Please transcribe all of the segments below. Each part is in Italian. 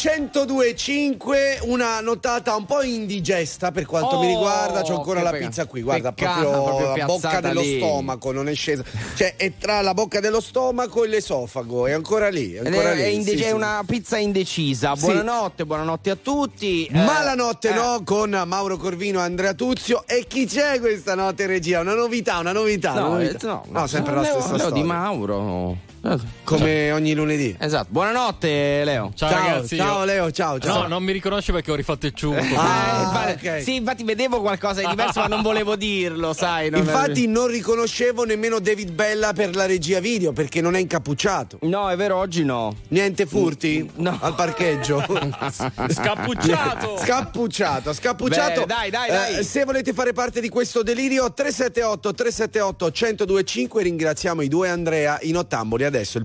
1025, una notata un po' indigesta per quanto Oh, mi riguarda. C'ho ancora la pizza qui, guarda, Peccato, proprio, proprio la bocca dello lì. stomaco, non è scesa. Cioè, è tra la bocca dello stomaco e l'esofago, è ancora lì. È ancora lì. è inde- sì, è sì. una pizza indecisa. Buonanotte, buonanotte a tutti. Eh, Ma la notte eh, no, con Mauro Corvino Andrea Tuzio. E chi c'è questa notte, regia? Una novità, una novità. una No, novità. eh, no, No, sempre no, la Leo- stessa Leo storia. di Mauro. Come ogni lunedì. Esatto. Buonanotte, Leo. Ciao, Ciao, ragazzi. ciao io- Leo, ciao, ciao. No, non mi riconosce perché ho rifatto il ciuffo. Ah, Eh, infatti- ok. Sì, infatti vedevo qualcosa di diverso, ma non volevo dirlo, sai. non- Infatti non riconoscevo nemmeno David Bella per la regia video perché non è incappucciato. No, è vero, oggi no. Niente furti No. al parcheggio. Scappucciato. Scappucciato, scappucciato. Bene, dai, dai, dai. Eh, se volete fare parte di questo delirio 378 378 1025 ringraziamo i due Andrea in ottamboli adesso il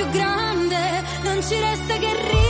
più grande, non ci resta che ridere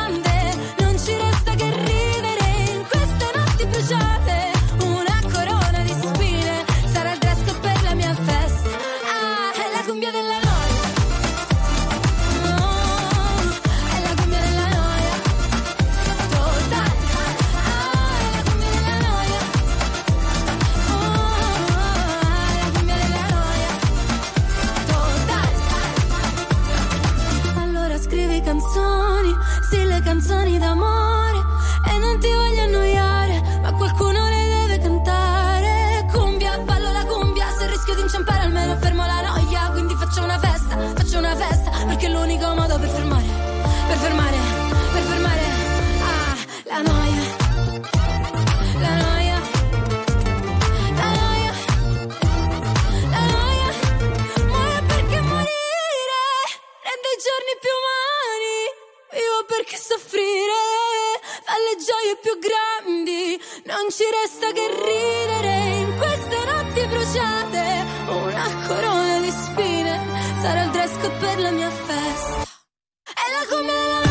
soffrire fa le gioie più grandi. Non ci resta che ridere in queste notti bruciate. Una corona di spine sarà il dress per la mia festa. È la della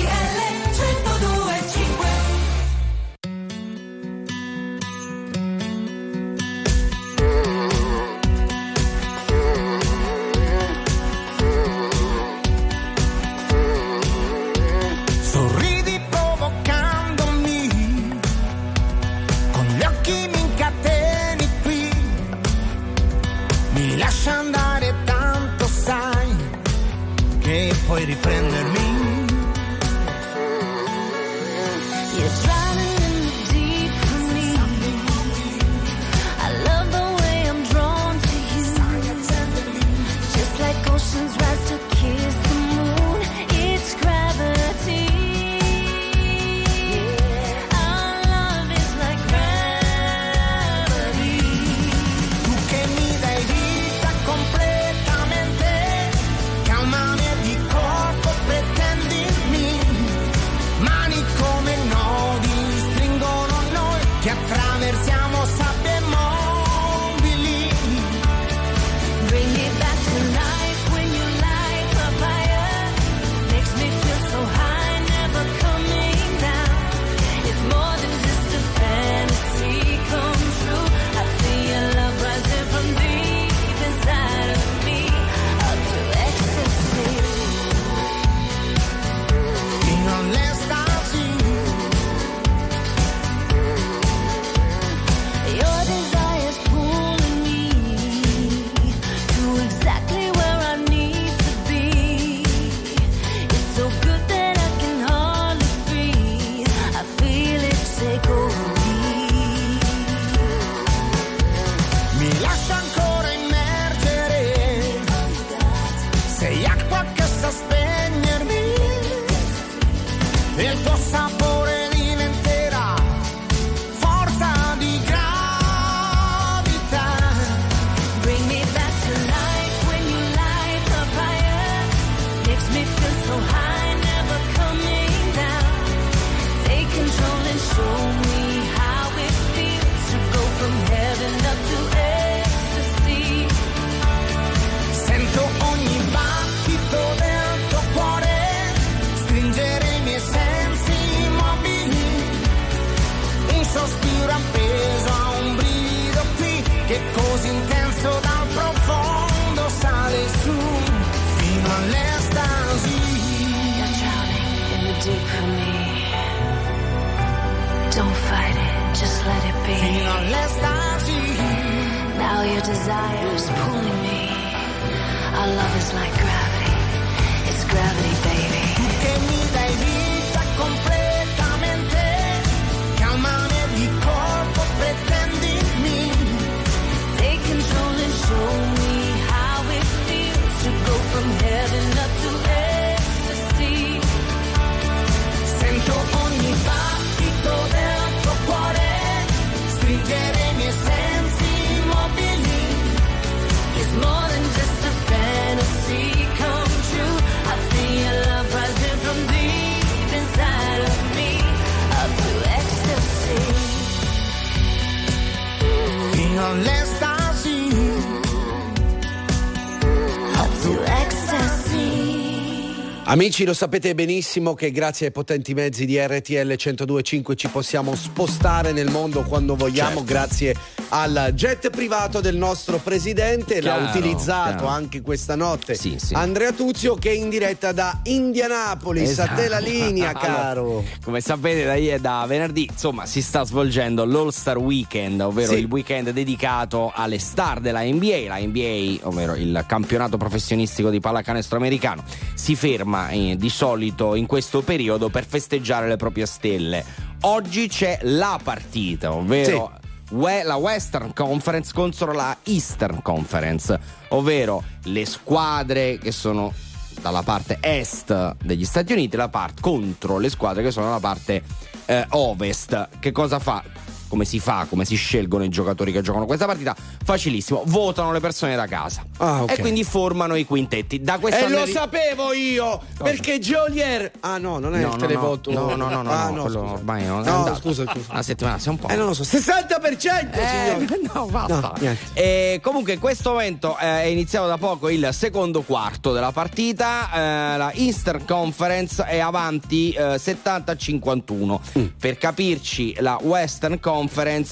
Amici, lo sapete benissimo che grazie ai potenti mezzi di RTL 1025 ci possiamo spostare nel mondo quando vogliamo, Certo. grazie al jet privato del nostro presidente. Chiaro, L'ha utilizzato chiaro. anche questa notte Sì, sì. Andrea Tuzio che è in diretta da Indianapolis. A te la linea, caro. Allora, come sapete, da, ieri- da venerdì insomma si sta svolgendo l'All-Star Weekend, ovvero Sì. il weekend dedicato alle star della NBA. La NBA, ovvero il campionato professionistico di pallacanestro americano, si ferma eh, di solito in questo periodo per festeggiare le proprie stelle. Oggi c'è la partita, ovvero. we- la Western Conference contro la Eastern Conference, ovvero le squadre che sono dalla parte est degli Stati Uniti la parte, contro le squadre che sono dalla parte eh, ovest. Che cosa fa? Come si fa? Come si scelgono i giocatori che giocano questa partita? Facilissimo, votano le persone da casa Ah, ok. e quindi formano i quintetti. Da questa E lo sapevo io! Perché Jolier. Ah, no, non è No, il no, televoto. No, no, no, no, ah, no, scusa. ormai non No, scusa, scusa. Una settimana, sei un po'. Eh, non lo so. 60%, Eh, no, basta. No. E comunque in questo momento eh, è iniziato da poco il secondo quarto della partita. eh, la Eastern Conference è avanti eh, 70-51. Mm. Per capirci, la Western Conference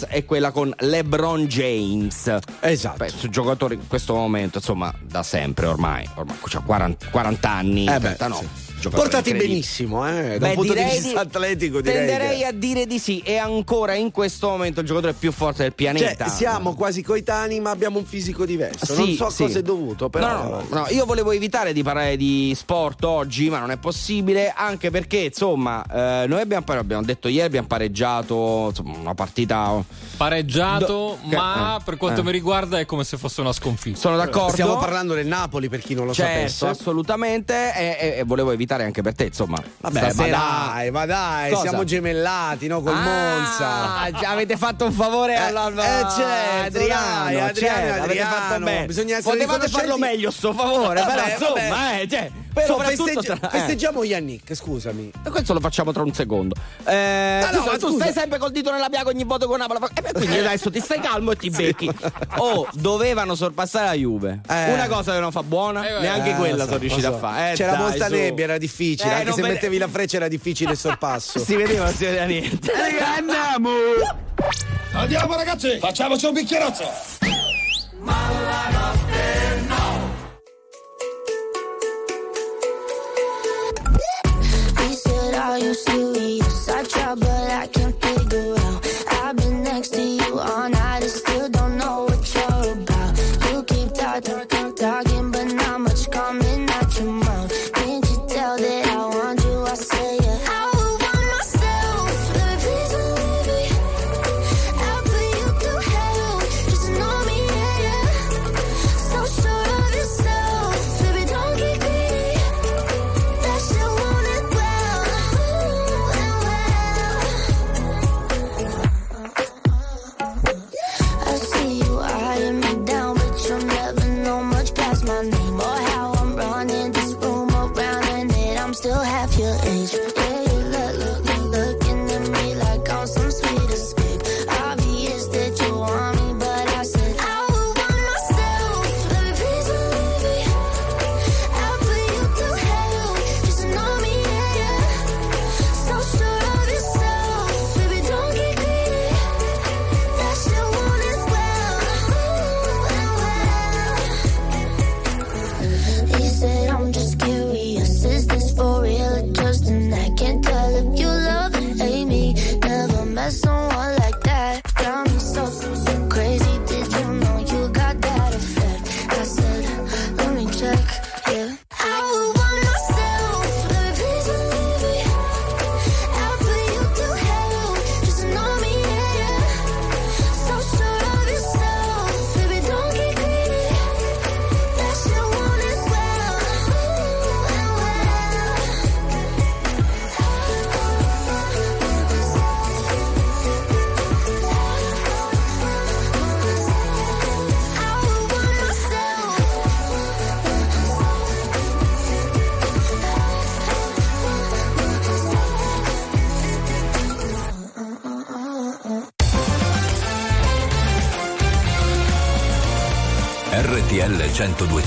è quella con LeBron James. Esatto. Beh, su giocatori in questo momento, insomma, da sempre ormai, ormai c'ha 40, 40 anni, Eh beh, 39. sì. Giocatore Portati benissimo, eh, da Beh, un punto di direi vista atletico direi tenderei che- a dire di sì. È ancora in questo momento il giocatore più forte del Cioè, pianeta. siamo quasi coetanei, ma abbiamo un fisico diverso. non Sì, so sì. cosa è dovuto, però. No, no, no, no, io volevo evitare di parlare di sport oggi, ma non è possibile, anche perché, insomma, eh, noi abbiamo, abbiamo detto ieri, abbiamo pareggiato insomma, una partita. Pareggiato, Do- ma eh, per quanto eh. mi riguarda è come se fosse una sconfitta. Sono d'accordo. Stiamo parlando del Napoli per chi non lo Certo, sapesse. assolutamente. E, e- e volevo evitare anche per te, insomma. Vabbè, stasera- ma dai, ma dai, Cosa? siamo gemellati, no? Col Monza. Ah, già avete fatto un favore Eh, alla eh, certo, Adriano, dai, Adriano, certo, avete Adriano, fatto bene. bisogna essere Potevate farlo meglio sto favore, Vabbè, però vabbè. insomma, eh, cioè, Però festeggia- tra- eh. festeggiamo Yannick, scusami. E questo lo facciamo tra un secondo. Eh, no, tu, ma scusa. stai sempre col dito nella piaga ogni volta con Napoli. E beh, quindi adesso ti stai calmo e ti becchi. Oh, dovevano sorpassare la Juve. Eh. Una cosa che non fa buona, Eh, neanche Eh, quella so, sono riusciti lo a so. fare. Eh, C'era dai, molta su. nebbia, era difficile. Eh, anche se vede- mettevi la freccia era difficile il sorpasso. Si vedeva, non si vedeva niente. Andiamo! Andiamo ragazzi, facciamoci un bicchierozzo. He said, Are you serious? I try, but I can't figure out.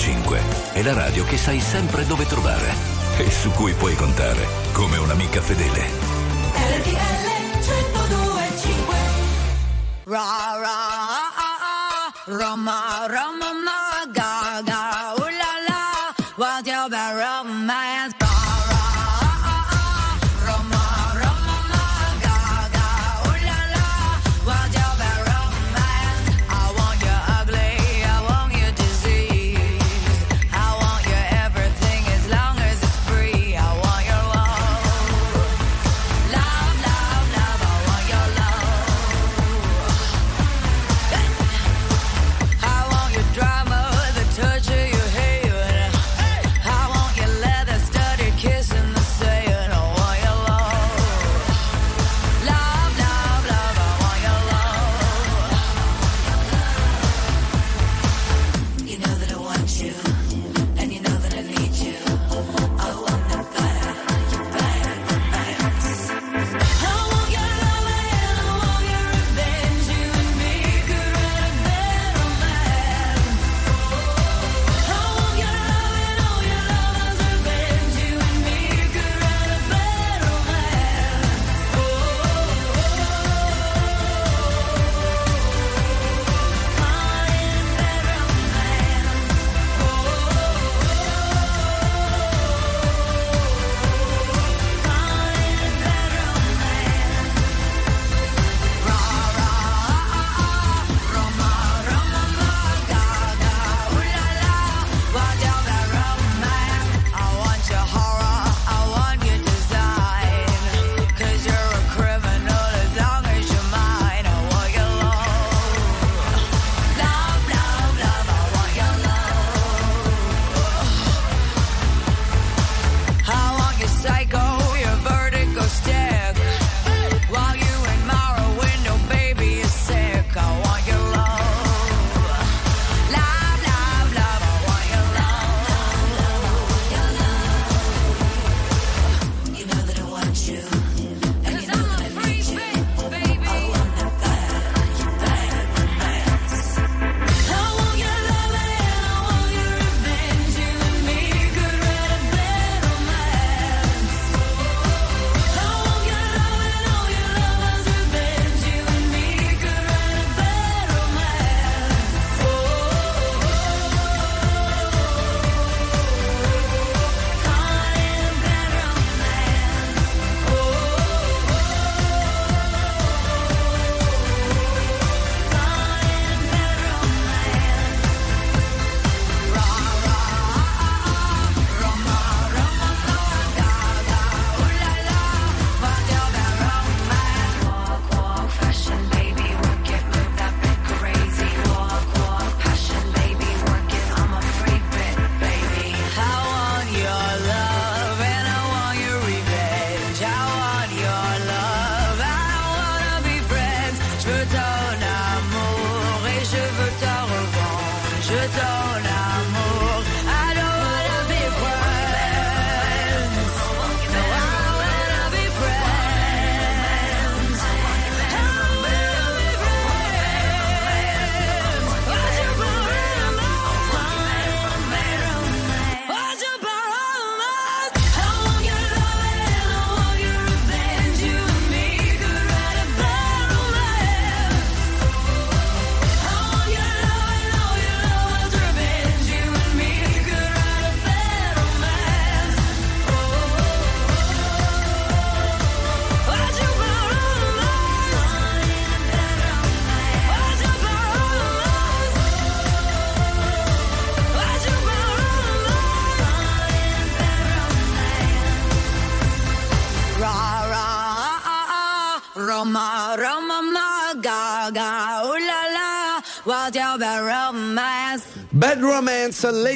1025 è la radio che sai sempre dove trovare e su cui puoi contare come un'amica fedele. RTL 1025 Ra ra ah, ah, Roma Roma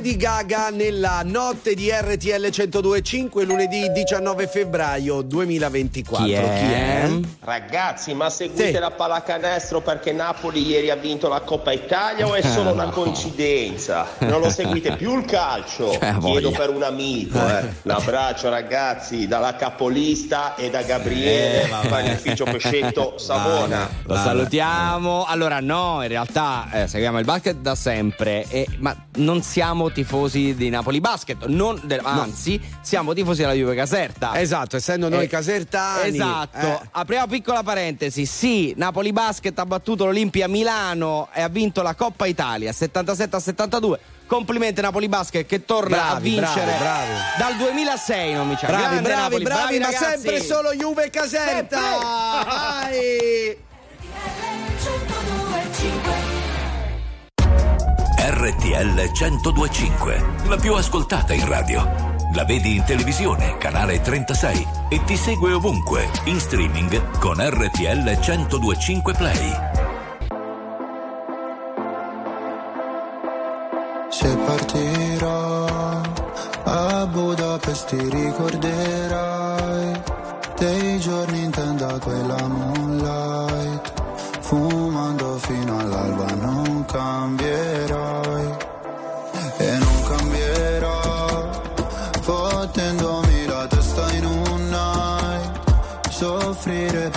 Lady Gaga nella notte di RTL 1025 lunedì 19 febbraio 2024. Chi è? Ragazzi, ma seguite Sì. la pallacanestro perché Napoli ieri ha vinto la Coppa Italia o è solo una coincidenza? Non lo seguite più il calcio? Eh, Chiedo per un amico. eh. Un abbraccio ragazzi dalla capolista e da Gabriele, panificio Pescetto Savona. Lo salutiamo. Allora, no, in realtà eh, seguiamo il basket da sempre, e- ma non siamo tifosi di Napoli Basket, non de- anzi, siamo tifosi della Juve Caserta. Esatto, essendo noi Eh, casertani. Esatto. eh, Apriamo piccola parentesi. Sì, Napoli Basket ha battuto l'Olimpia Milano e ha vinto la Coppa Italia 77 a 72. Complimenti Napoli Basket che torna a Bravi, vincere bravi, bravi. dal 2006, non mi c'è. bravi, Grande bravi, Napoli, bravi, ma ragazzi. sempre solo Juve Caserta. Vai! RTL 1025, la più ascoltata in radio. La vedi in televisione, canale 36 e ti segue ovunque, in streaming con RTL 1025 Play. Se partirò a Budapest ti ricorderai dei giorni in tenda quella moonlight fumando fino all'alba non cambierai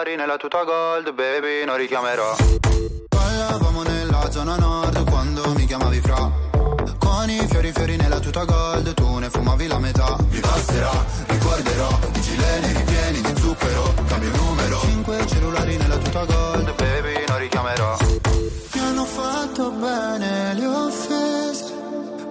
Cellulari nella tuta gold baby non richiamerò. Parlavamo nella zona nord quando mi chiamavi fra. Con i fiori fiori nella tuta gold tu ne fumavi la metà. Mi passerà, ricorderò, i gileni ripieni di zucchero, cambio numero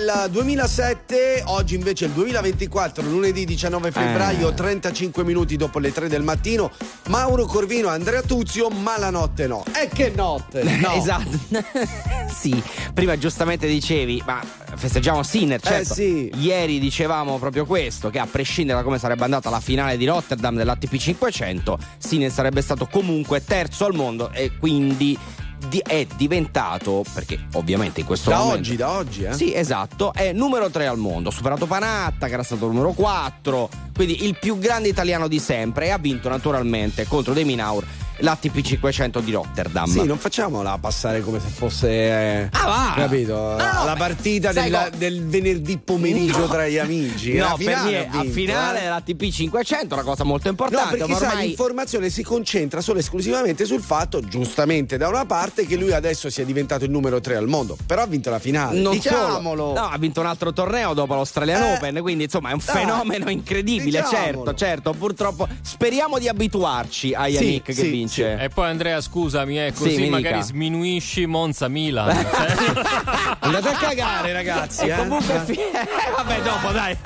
il 2007, oggi invece il 2024, lunedì 19 febbraio, 35 minuti dopo le 3 del mattino. Mauro Corvino, Andrea Tuzio, ma la notte no. E che notte? No. esatto. sì, prima giustamente dicevi, ma festeggiamo Sinner, certo. Eh, sì. Ieri dicevamo proprio questo, che a prescindere da come sarebbe andata la finale di Rotterdam dell'ATP 500, Sinner sarebbe stato comunque terzo al mondo e quindi di- è diventato, perché ovviamente in questo Da momento... oggi, da oggi, eh? Sì, esatto, è numero 3 al mondo, ha superato Panatta che era stato numero 4, quindi il più grande italiano di sempre e ha vinto naturalmente contro De Minaur l'ATP 500 di Rotterdam. Sì, non facciamola passare come se fosse. eh, Ah, va! Capito? No, no, la partita della- del venerdì pomeriggio No. tra gli amici. No, La per finale me a finale eh. dell'ATP 500 una cosa molto No, importante, perché ma sai, ormai l'informazione si concentra solo e esclusivamente sul fatto, giustamente da una parte, che lui adesso sia diventato il numero 3 al mondo. Però ha vinto la finale. non Diciamolo! solo, no, ha vinto un altro torneo dopo l'Australian Eh, Open, quindi insomma è un fenomeno incredibile, diciamolo. certo, certo, purtroppo speriamo di abituarci a Sì, Yannick che sì, vince. E poi Andrea, scusami, eh, così Sì, mi magari dica. sminuisci Monza Milan. Cioè, Andate a cagare, ragazzi. E eh. comunque fi- eh, vabbè, dopo dai.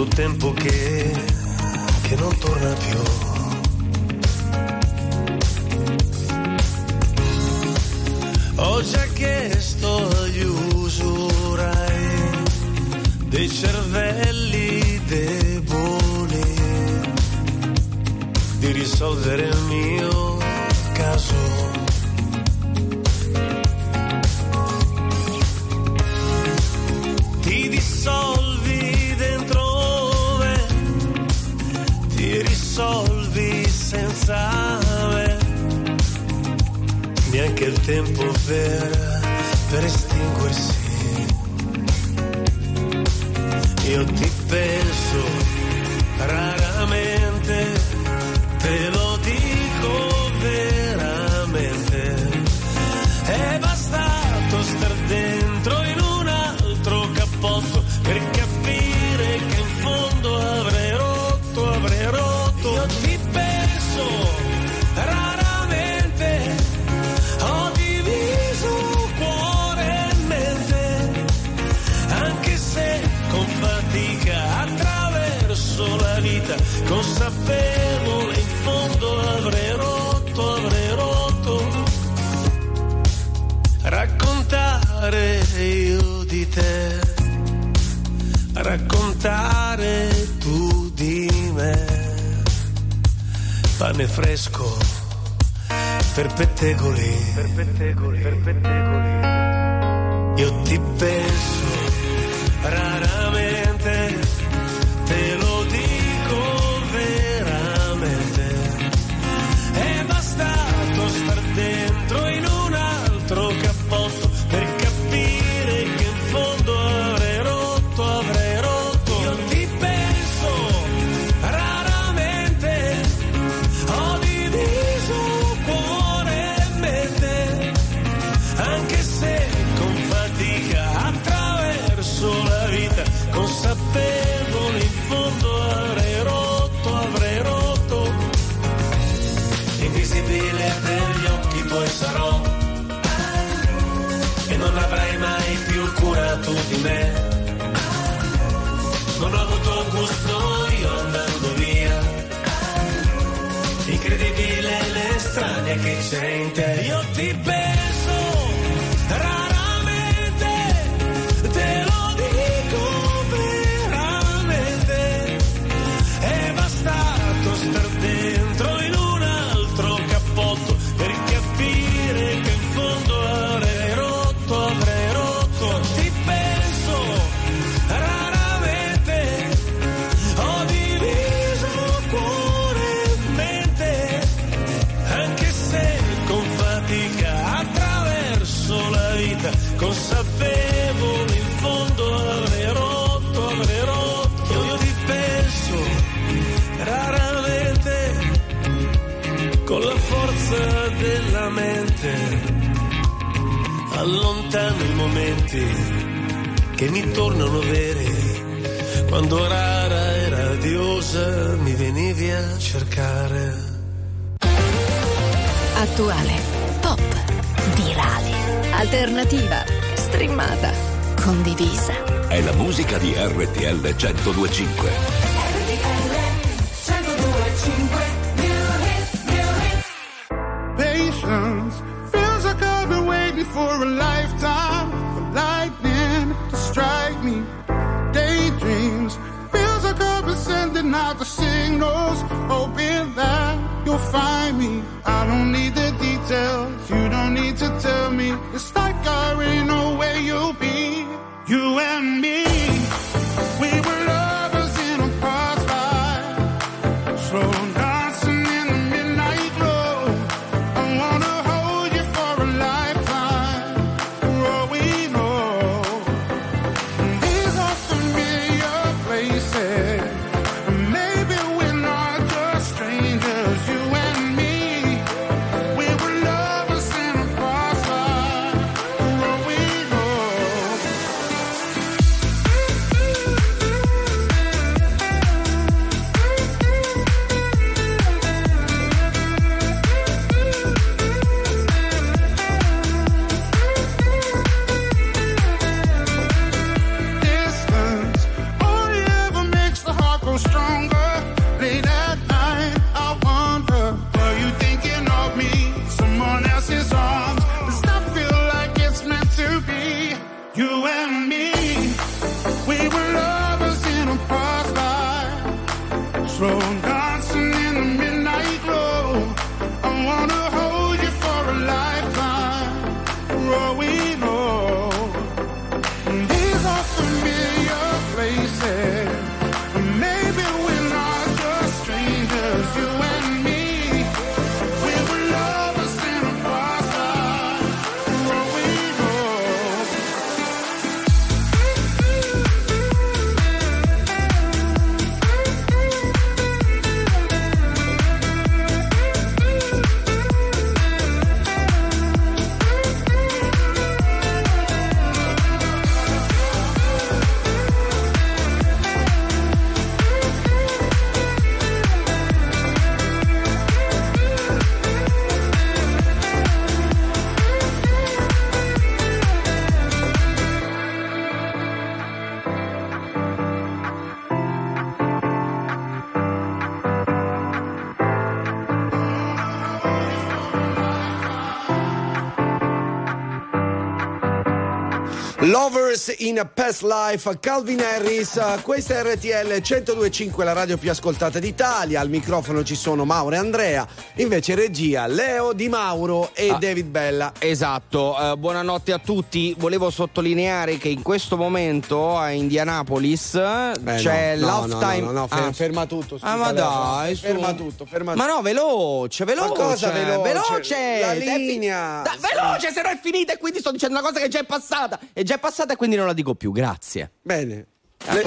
questo tempo che, che non torna più. Ho già chiesto agli usurai dei cervelli deboli di risolvere il mio caso. sabe neanche il tempo per, per estinguersi. Io ti penso carne fresco per pettegoli, per pettegoli, per pettegoli. Io ti penso consapevole in fondo avrei rotto, avrei rotto, invisibile per gli occhi poi sarò. E non avrei mai più curato di me, non ho avuto gusto io andando via, incredibile l'estranea che c'è in te, io ti penso. allontano i momenti che mi tornano veri. Quando rara e radiosa mi venivi a cercare. Attuale, pop, virale, alternativa, streamata, condivisa. È la musica di RTL 1025. Lovers in Past Life, Calvin Harris, questa è RTL 1025, la radio più ascoltata d'Italia. Al microfono ci sono Mauro e Andrea, invece regia Leo Di Mauro e Ah. David Bella. Esatto, eh, buonanotte a tutti. Volevo sottolineare che in questo momento a Indianapolis Beh, c'è no, no, l'halftime. no, no, no, fer- Ah. ferma tutto. scusa, Ah, ma dai, ferma tutto, ferma Ma tutto. no, veloce, veloce. Ma cosa veloce? Veloce! La linea. Da- veloce, se no è finita e quindi sto dicendo una cosa che già è passata. È già passata e quindi non la dico più, grazie. Bene. Le,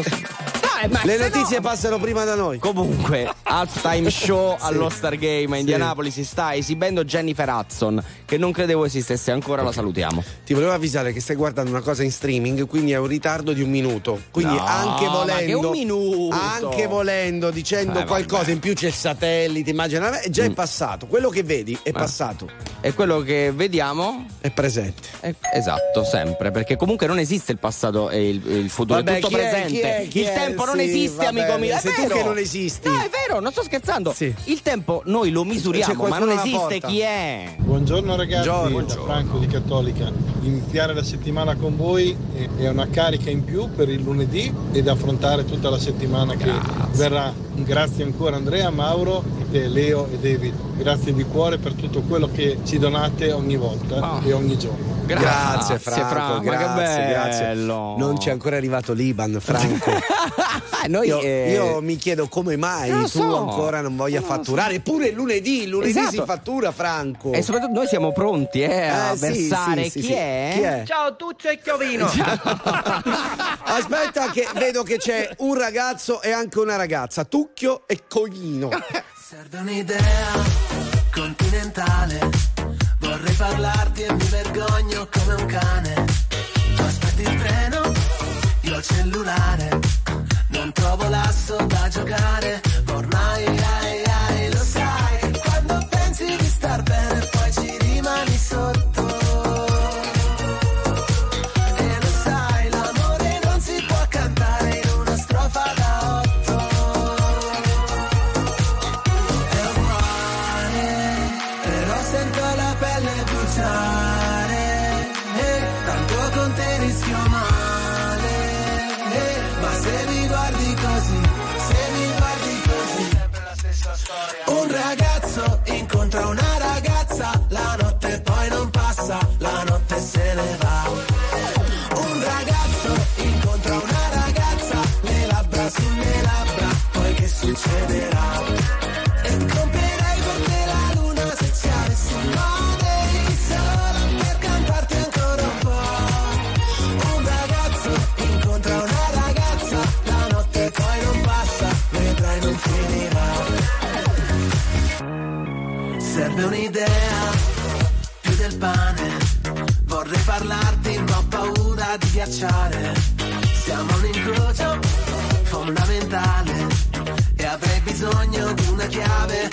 ma Le notizie no- passano prima da noi. Comunque, halftime show Sì. allo Star Game a Sì. Indianapolis si sta esibendo Jennifer Hudson, che non credevo esistesse ancora, la salutiamo. Ti volevo avvisare che stai guardando una cosa in streaming, quindi è un ritardo di un minuto. Quindi No, anche ma volendo. che un minuto? Anche volendo, dicendo Eh, qualcosa, vabbè. in più c'è il satellite, immagina, è già è Mm. passato. Quello che vedi è Ah. passato. E quello che vediamo È presente. è esatto, sempre, perché comunque non esiste il passato e il, il futuro, Vabbè, è tutto chi è, presente. chi è, chi il è? tempo non Sì, esiste, amico bene, mio. È sei tu vero. che non esisti. No, è vero, non sto scherzando. Sì. Il tempo noi lo misuriamo, ma non esiste porta. chi è. Buongiorno ragazzi, Buongiorno. da Franco di Cattolica. Iniziare la settimana con voi è- una carica in più per il lunedì ed affrontare tutta la settimana che verrà. Grazie ancora Andrea, Mauro, Leo e David. Grazie di cuore per tutto quello che ci donate ogni volta Ah. e ogni giorno. Grazie, Franco, Franco, che grazie, grazie. bello. Non c'è ancora arrivato l'Iban, Franco. Noi, io, eh, io mi chiedo come mai tu so. ancora non voglia Non fatturare. Eppure il lunedì, lunedì Esatto. si fattura, Franco. E soprattutto noi siamo pronti eh, a Eh, sì, versare sì, sì, chi, sì. È? Chi è? Ciao Tuccio e Chiovino. Aspetta che vedo che c'è un ragazzo e anche una ragazza, Tucchio e Coglino. Serve un'idea continentale. Vorrei parlarti e mi vergogno come un cane. Tu aspetti il treno, io il cellulare. Non trovo l'asso da giocare. Ma ormai ai, ghiacciare. Siamo un incrocio fondamentale. E avrei bisogno di una chiave.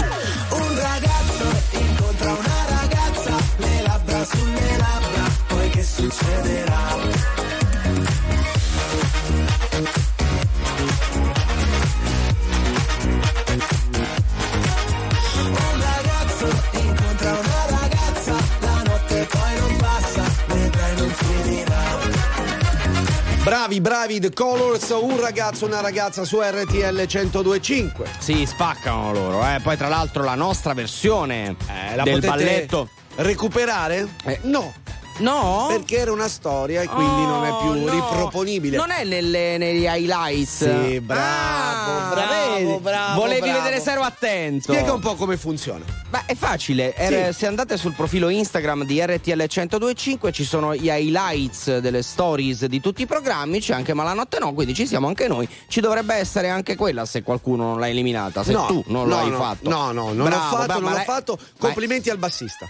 Bravi, bravi, The Colors, un ragazzo, una ragazza su RTL 1025. Sì, spaccano loro, eh. Poi tra l'altro la nostra versione Eh, del potete balletto recuperare? no. No? Perché era una storia e quindi non è più Oh, no. riproponibile. Non è nelle- negli highlights. Sì, bravo, Ah, bravo, bravo, Volevi bravo. vedere se ero attento. Spiega un po' come funziona. Beh, è facile. Eh, Se andate sul profilo Instagram di RTL 1025 ci sono gli highlights delle stories di tutti i programmi, c'è anche Malanotte No, quindi ci siamo anche noi. Ci dovrebbe essere anche quella se qualcuno non l'ha eliminata, se no, tu non no, l'hai no, fatto. No, no, non Bravo, l'ho fatto, beh, non l'ho fatto. Complimenti al bassista.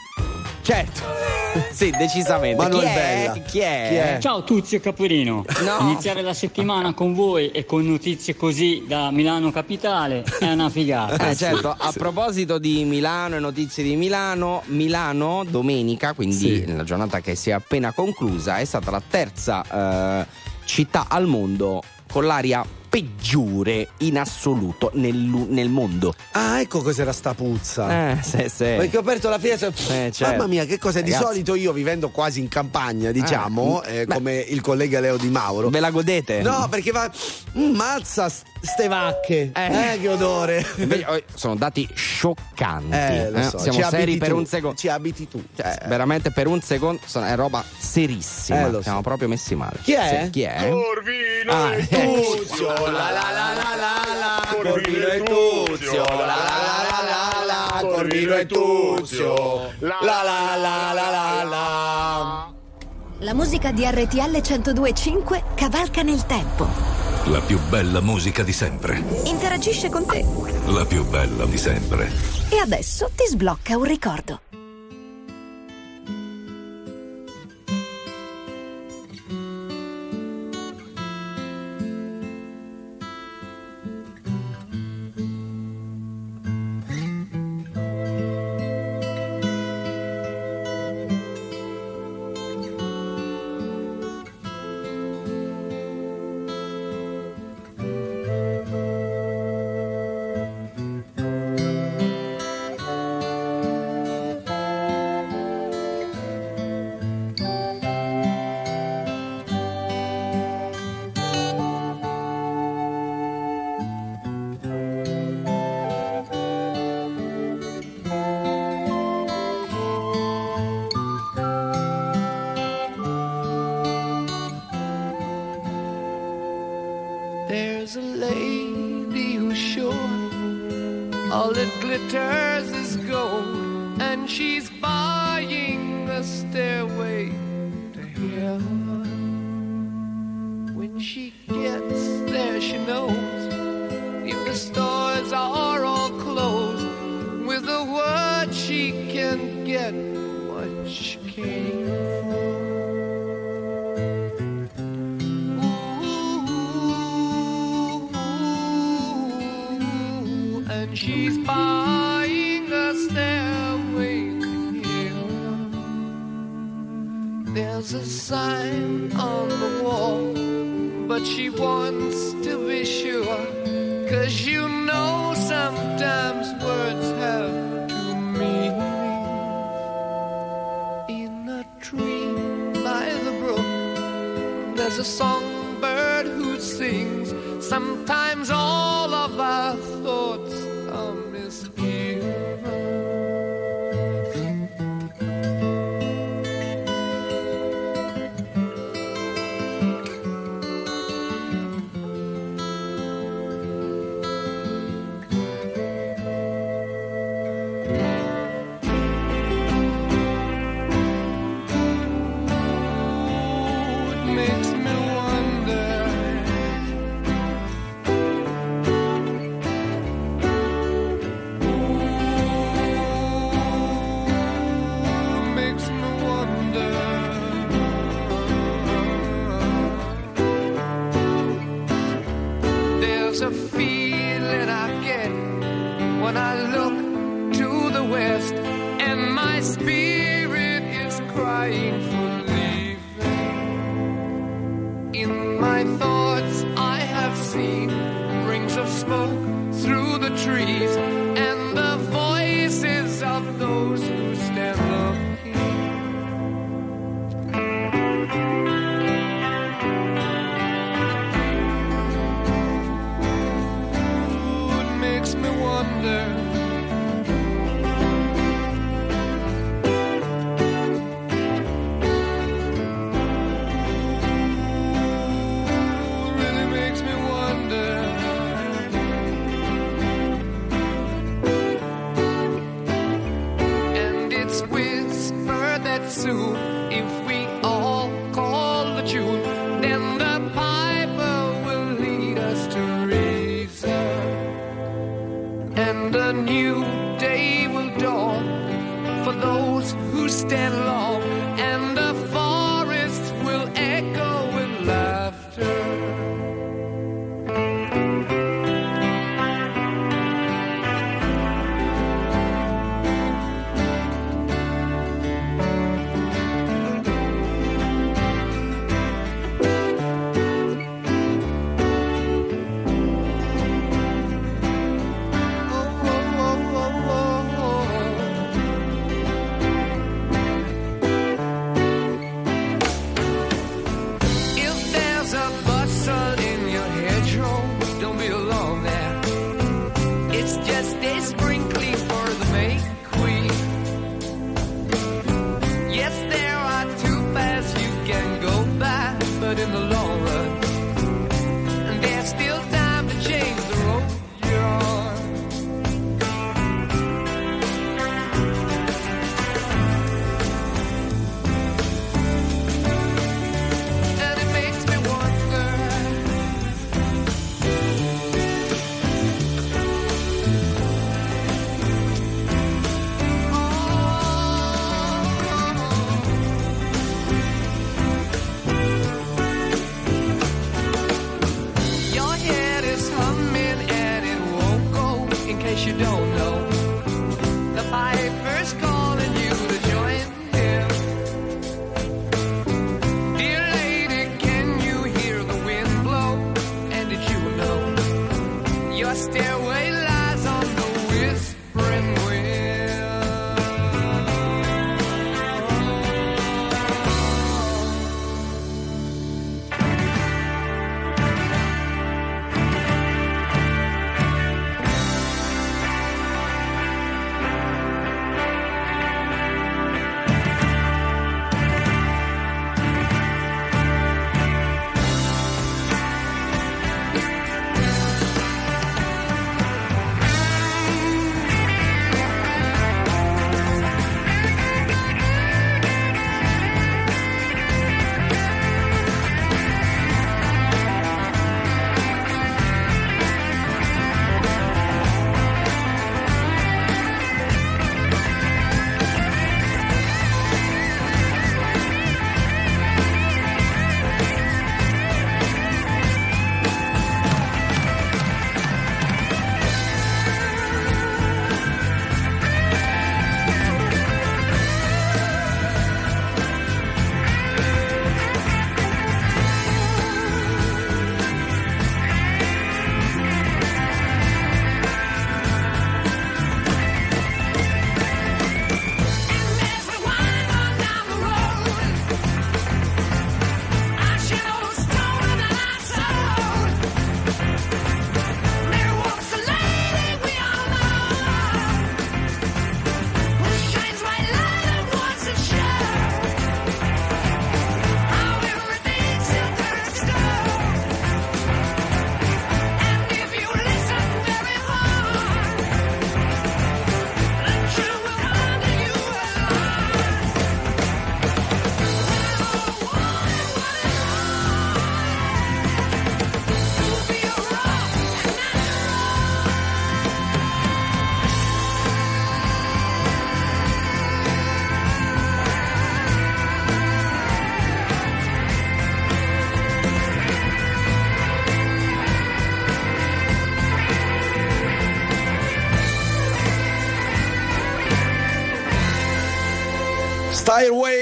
Certo. sì, decisamente. Manuel Chi è? Bella. Chi è? Ciao Tuzio Caporino. No. Iniziare la settimana con voi e con notizie così da Milano Capitale è una figata. Eh, certo, a proposito di Milano e notizie di Milano, Milano domenica, quindi Sì. la giornata che si è appena conclusa, è stata la terza eh, città al mondo con l'aria peggiore in assoluto nel, nel mondo. Ah, ecco cos'era sta puzza. Eh, sì, sì. Perché ho aperto la finestra. Eh, certo. Mamma mia, che cos'è? Di Ragazzi. solito io vivendo quasi in campagna, diciamo, Eh, eh, come il collega Leo Di Mauro. Ve la godete? No, perché va. Mm, mazza ste vacche. Eh. Eh, che odore. Oh, Sono dati scioccanti. Eh, lo eh. so. Siamo Ci seri per tu. un secondo. Ci abiti tu. Cioè, veramente per un secondo è roba serissima. Eh, lo so. Siamo proprio messi male. Chi è? Sì, chi è? Corvino Ah, e ecco. Tuzio, la la la la la la, Corvino e Tuzio, la la la la la la, Corvino e Tuzio, la la la la la la. La musica di RTL 1025 cavalca nel tempo. La più bella musica di sempre. Interagisce con te. La più bella di sempre. E adesso ti sblocca un ricordo. Soon,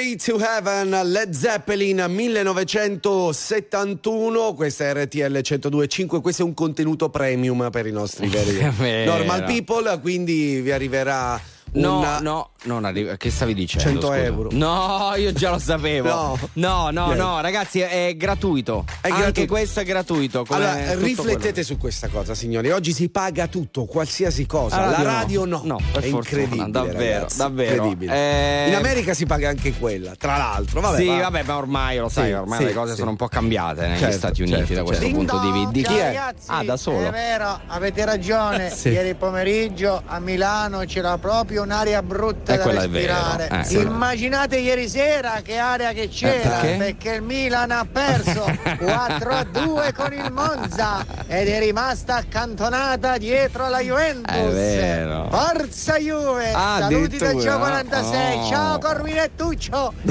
Fireway to Heaven, Led Zeppelin 1971, questa è RTL 102.5, questo è un contenuto premium per i nostri veri normal people, quindi vi arriverà No, una- no, non arriva. Che stavi dicendo? 100 scusa? euro. No, io già lo sapevo. No. no, no, no, ragazzi, è gratuito. È Anche gratuito. questo è gratuito. come Allora, tutto riflettete su questa cosa, signori. Oggi si paga tutto, qualsiasi cosa. La La radio no. no. No, per è fortuna, incredibile. davvero, ragazzi, davvero. incredibile. Eh, In America si paga anche quella, tra l'altro. Vabbè, sì, va. vabbè, ma ormai lo sai, Sì, ormai sì, le cose sì. sono un po' cambiate negli Certo, Stati Uniti certo, da questo certo. punto di vista. Di chi è? Ragazzi, Ah, da solo. È vero, avete ragione. Sì. Ieri pomeriggio a Milano c'era proprio un'aria brutta da quella è vero. respirare. Eh. Immaginate ieri sera che aria che c'era, perché? perché il Milan ha perso 4 a 2 con il Monza ed è rimasta accantonata dietro alla Juventus. È vero. Forza Juve! Ah, Saluti da? Gio 46. Oh. Ciao Corvino e Tuccio!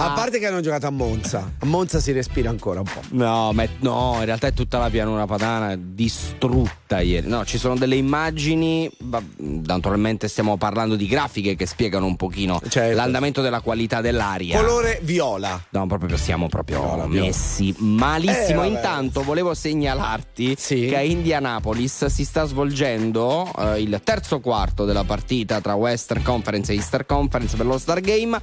A parte che hanno giocato a Monza. A Monza si respira ancora un po'. No, ma è- no, in realtà è tutta la pianura padana distrutta ieri. No, ci sono delle immagini, va- naturalmente stiamo parlando di grafiche che spiegano un pochino l'andamento della qualità dell'aria. Certo. Colore viola. No, proprio siamo proprio Viola, viola. messi malissimo. Eh. Intanto volevo segnalarti che a Indianapolis si sta svolgendo eh, il terzo quarto della partita tra Western Conference e Eastern Conference per lo Star Game.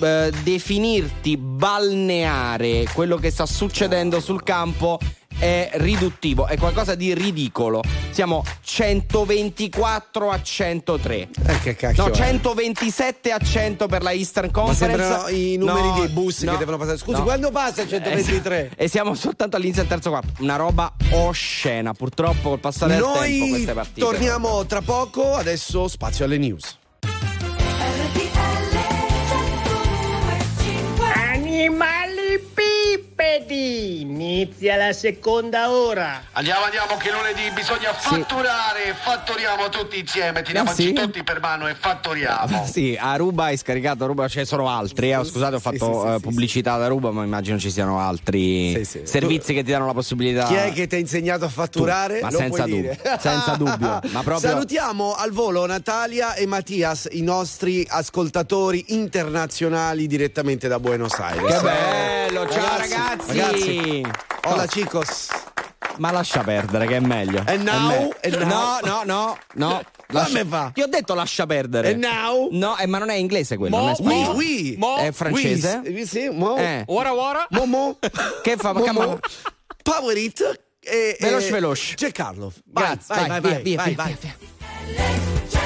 Eh, definirti balneare quello che sta succedendo sul campo è riduttivo, è qualcosa di ridicolo. Siamo 124 a 103. Eh, che cacchio No, è? 127 a 100 per la Eastern Ma Conference. sembrano i numeri No, dei bus no, che devono passare. Scusi, no. quando passa il 123? Eh, E siamo soltanto all'inizio del terzo quarto. Una roba oscena. Purtroppo col passare del tempo Noi queste partite. torniamo tra poco, adesso spazio alle news. Animali pipedi, inizia la seconda ora. Andiamo, andiamo, che lunedì bisogna fatturare, fattoriamo tutti insieme, tiriamoci Ah, sì? tutti per mano e fattoriamo. Sì, Aruba hai scaricato Aruba, ce ne sono altri. eh. Scusate, ho fatto eh, pubblicità ad Aruba, ma immagino ci siano altri servizi che ti danno la possibilità. Chi è che ti ha insegnato a fatturare? Tu, ma senza dubbio, senza dubbio, proprio- Salutiamo al volo Natalia e Mattias, i nostri ascoltatori internazionali direttamente da Buenos Aires. Che bello, ciao ragazzi. Ragazzi. Hola chicos. Ma lascia perdere, che è meglio. E now? È me- now? No, no, no, no. Come fa? Ti ho detto lascia perdere. E now? No, eh, ma non è inglese quello, Mo, non è spagnolo. oui, oui. È francese? Oui, sì, mo. Eh. Ora, ora. Momo. Che fa? Momo. ma- Power it. E, Veloce, veloce. C'è Carlo. Vai, Grazie, vai, vai, vai, via, via, vai, via, vai. via,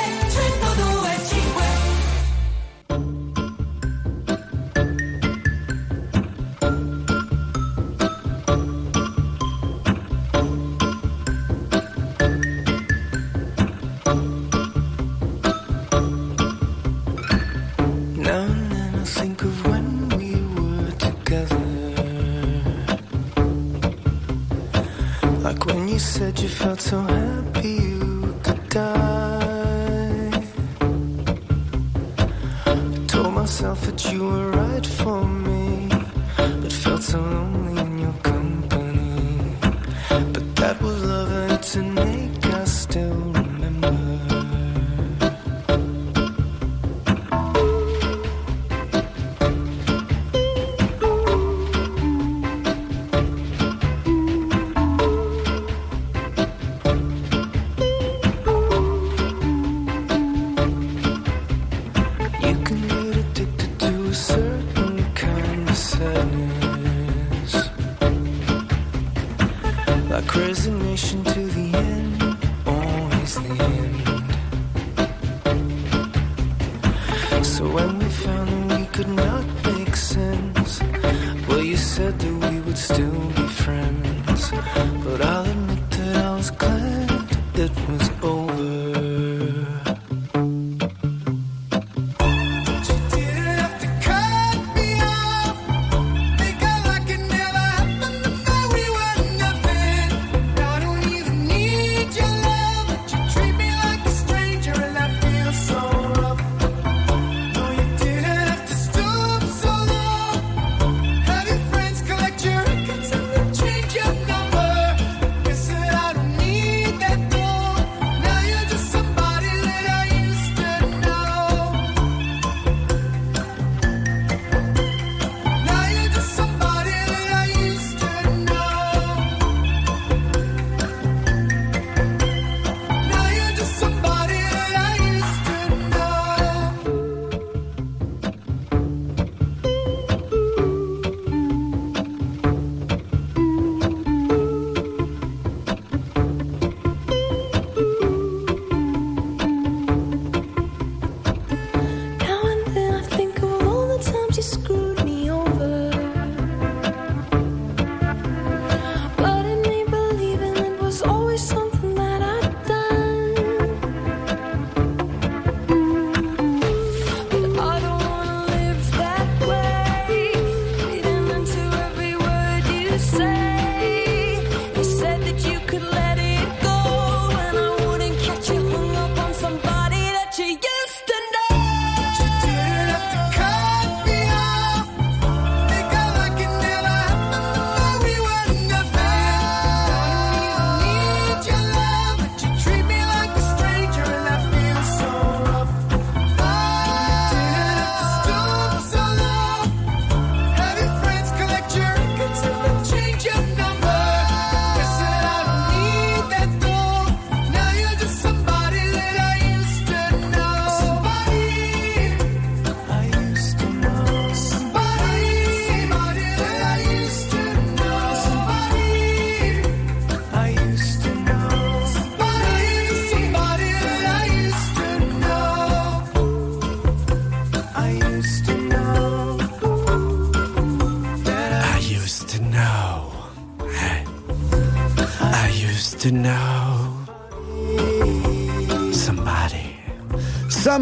felt so happy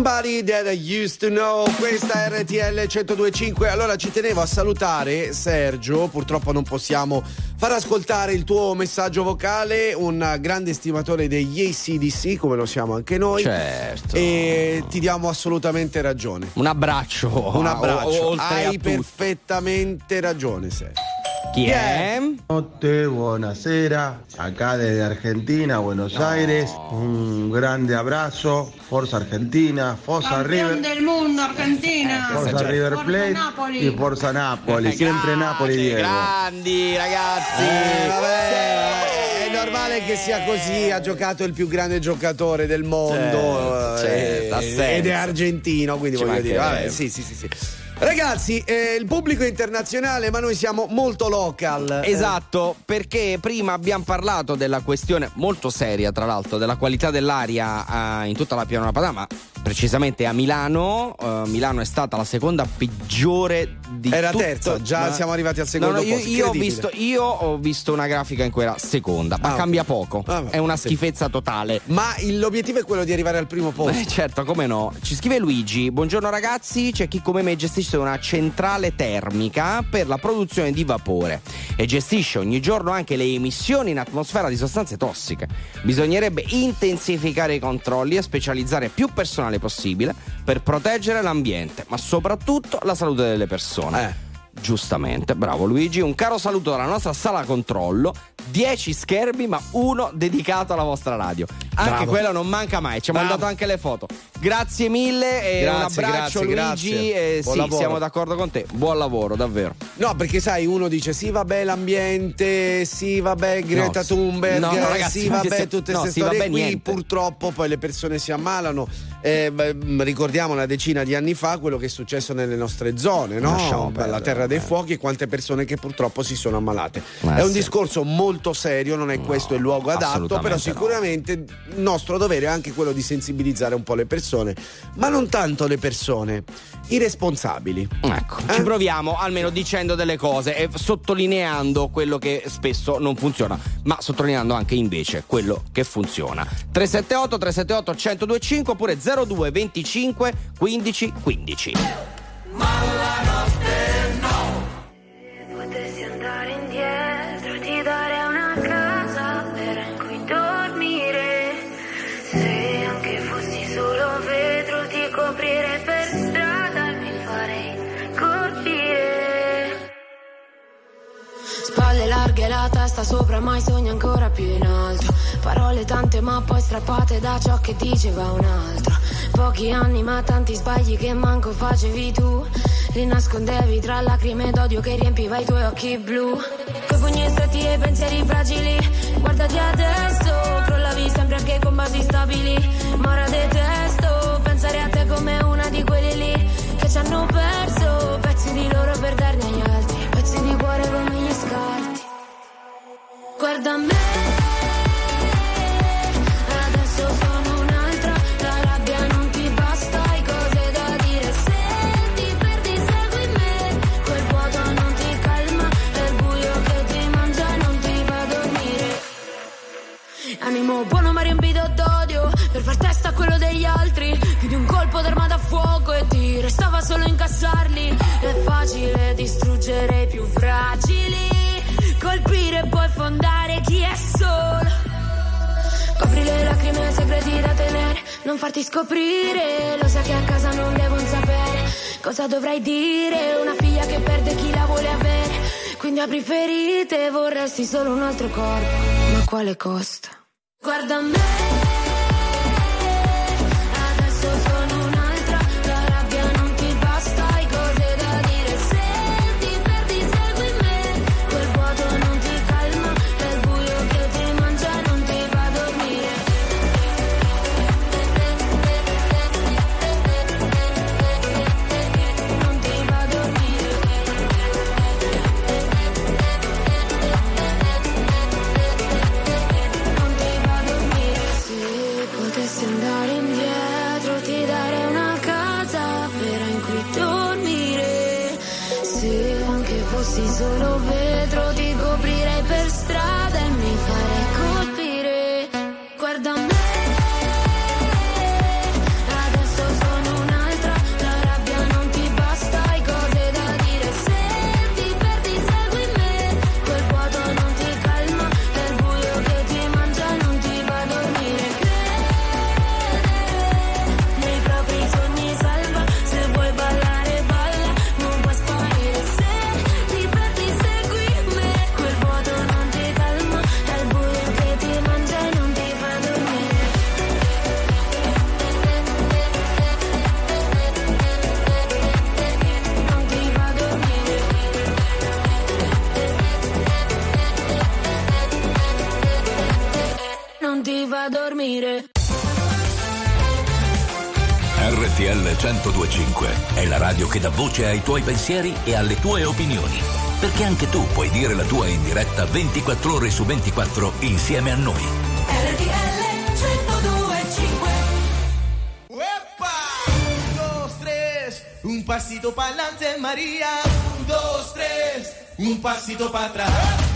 Somebody that I used to know. Questa è RTL 1025. Allora ci tenevo a salutare Sergio. Purtroppo non possiamo far ascoltare il tuo messaggio vocale. Un grande stimatore degli ACDC, come lo siamo anche noi. Certo. E ti diamo assolutamente ragione. Un abbraccio. Un abbraccio. o- Hai perfettamente ragione, Sergio. Chi è? Notte, buonasera, acá desde Argentina, Buenos Aires, un grande abrazo, Forza Argentina, Forza Campeón River, del mundo, Argentina. Forza River Plate Napoli. y Forza Napoli, siempre Napoli Diego. Grandi ragazzi. Eh, vabbè, è normale che sia così, ha giocato il più grande giocatore del mondo Certo, eh, certo, ed è argentino, quindi Ci voglio dire, vabbè, sì, sì, sì, sì. Ragazzi, eh, il pubblico è internazionale, ma noi siamo molto local. Eh, Esatto, perché prima abbiamo parlato della questione molto seria, tra l'altro, della qualità dell'aria eh, in tutta la pianura padana, ma precisamente a Milano. eh, Milano è stata la seconda peggiore di Era tutto- terza, già ma- siamo arrivati al No, secondo no, io, posto. io ho visto, io ho visto una grafica in cui era seconda, ma Ah, cambia poco. Ah, è una sì. schifezza totale. Ma il- l'obiettivo è quello di arrivare al primo posto. Eh, certo, come no. Ci scrive Luigi: Buongiorno ragazzi, c'è chi come me gestisce una centrale termica per la produzione di vapore e gestisce ogni giorno anche le emissioni in atmosfera di sostanze tossiche. Bisognerebbe intensificare i controlli e specializzare più personale possibile per proteggere l'ambiente, ma soprattutto la salute delle persone. Eh. Giustamente, bravo Luigi. Un caro saluto dalla nostra sala controllo. 10 schermi, ma uno dedicato alla vostra radio. Anche Bravo. quello non manca mai. Ci ha mandato anche le foto. Grazie mille e un Grazie, abbraccio grazie, Luigi. grazie. E Buon sì, lavoro. siamo d'accordo con te. Buon lavoro, davvero. No, perché sai, uno dice sì, vabbè, l'ambiente, sì, vabbè, Greta No, sì. Thunberg, No, no, eh, ragazzi, sì, vabbè, se- tutte no, queste sì, storie vabbè, qui, niente. purtroppo poi le persone si ammalano. Eh, beh, mh, ricordiamo una decina di anni fa quello che è successo nelle nostre zone, no? Lasciamo Per la terra dei eh. fuochi e quante persone che purtroppo si sono ammalate. Ma è un sì. discorso molto serio, non è questo il luogo adatto, però no. sicuramente il nostro dovere è anche quello di sensibilizzare un po' le persone, ma non tanto le persone, i responsabili. Ecco, Eh? ci proviamo almeno dicendo delle cose e sottolineando quello che spesso non funziona, ma sottolineando anche invece quello che funziona. 378 378 1025 oppure 02 25 15 15. Potessi andare indietro, ti dare una casa vera in cui dormire. Se anche fossi solo vetro, ti coprirei per strada Spalle larghe, la testa sopra, mai sogni ancora più in alto. Parole tante ma poi strappate da ciò che diceva un altro. Pochi anni ma tanti sbagli che manco facevi tu. Li nascondevi tra lacrime d'odio che riempiva i tuoi occhi blu. Coi pugni stretti e pensieri fragili. Guardati adesso, crollavi sempre anche con basi stabili. Ma ora detesto pensare a te come una di quelli lì che ci hanno perso pezzi di loro per darne agli altri. Cuore come gli scarti. Guarda me. Animo buono ma riempito d'odio Per far testa a quello degli altri Più di un colpo d'arma restava solo incassarli. È facile distruggere i più fragili. Colpire e poi fondare chi è solo. Copri le lacrime segreti da tenere. Non farti scoprire. Lo sai che a casa non devono sapere Cosa dovrai dire. Una figlia che perde chi la vuole avere. Quindi apri ferite Vorresti solo un altro corpo. Ma quale costo? Guarda me dormire. RTL 1025 è la radio che dà voce ai tuoi pensieri e alle tue opinioni. Perché anche tu puoi dire la tua in diretta 24 ore su 24 insieme a noi. RTL 1025 Uepa! Un, dos, tres, un pasito pa'lante María. Un, dos, tres, un pasito para atrás.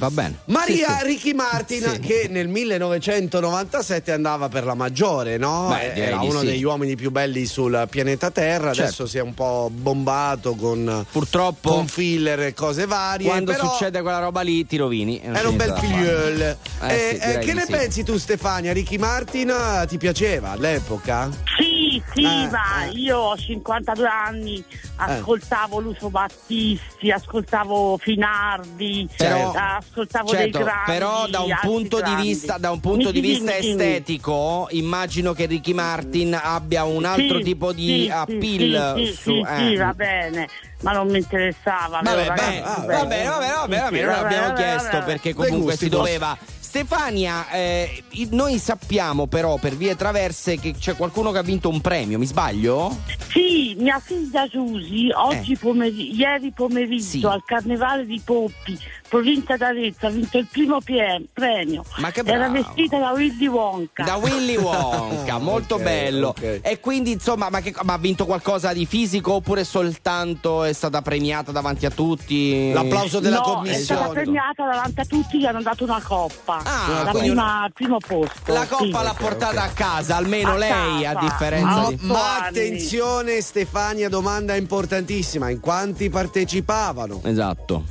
Va bene. Maria Sì, sì. Ricky Martin Sì. che nel 1997 andava per la maggiore, no? Beh, direi Era uno sì. degli uomini più belli sul pianeta Terra, Certo. adesso si è un po' bombato con Purtroppo con filler e cose varie, quando però succede quella roba lì ti rovini. era un bel figliol. Eh, Eh, eh, che ne sì. pensi tu Stefania? Ricky Martin eh, ti piaceva all'epoca? Sì, sì, Eh, ma io ho 52 anni, ascoltavo Lucio Battisti, ascoltavo Finardi, Però- ascoltavo dei Certo, grandi. però da un punto di grandi. vista, da un punto di dimmi, vista dimmi. estetico, immagino che Ricky Martin abbia un altro Sì, tipo di sì, appeal sì, sì, su sì, eh. sì, va bene, ma non mi interessava. Vabbè, beh, va bene, va bene, va bene, noi sì, l'abbiamo chiesto perché Dei comunque si doveva. Stefania, eh, noi sappiamo però per vie traverse che c'è qualcuno che ha vinto un premio, mi sbaglio? Sì, mia figlia Giusy oggi pomeri- ieri pomeriggio Sì. al Carnevale di Poppi, provincia d'Arezzo, ha vinto il primo pie- premio. Ma che Era brava. vestita da Willy Wonka. Da Willy Wonka, molto ok, bello. ok. E quindi, insomma, ma, che- ma ha vinto qualcosa di fisico oppure soltanto è stata premiata davanti a tutti? L'applauso della no, è commissione. stata premiata davanti a tutti, gli hanno dato una coppa. Ah, la quindi prima, al primo posto. La sì. coppa l'ha portata a casa, almeno A lei, a casa. differenza A di. Ma anni. attenzione Stefania, domanda importantissima, in quanti partecipavano? Esatto.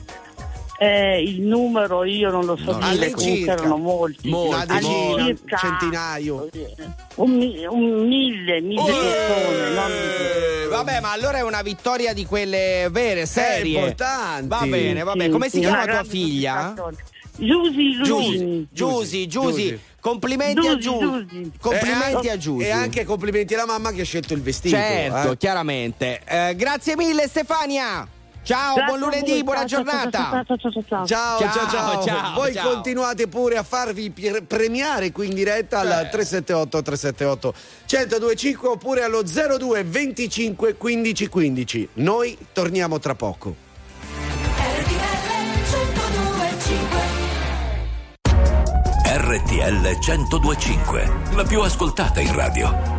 Eh, il numero io non lo so dire, comunque erano molti. Una decina, centinaio. Un, un mille, mille persone. non- Eh, Vabbè, ma allora è una vittoria di quelle vere, serie. importanti. Va bene, va bene. Sì, Come sì, si chiama tua figlia? Giusy, Giusy, Giusy. Complimenti a Giusy, Giusy. Giusy. Complimenti E a Giusy. E anche complimenti alla mamma che ha scelto il vestito. Certo, eh. chiaramente. Eh, grazie mille Stefania. Ciao, Grazie buon lunedì, voi, buona ciao, ciao, giornata. ciao, ciao, ciao, ciao, ciao. Ciao, ciao, ciao, ciao, Voi ciao. continuate pure a farvi premiare qui in diretta al 378 378 1025 oppure allo 02 25 15 15. Noi torniamo tra poco. RTL 1025, la più ascoltata in radio.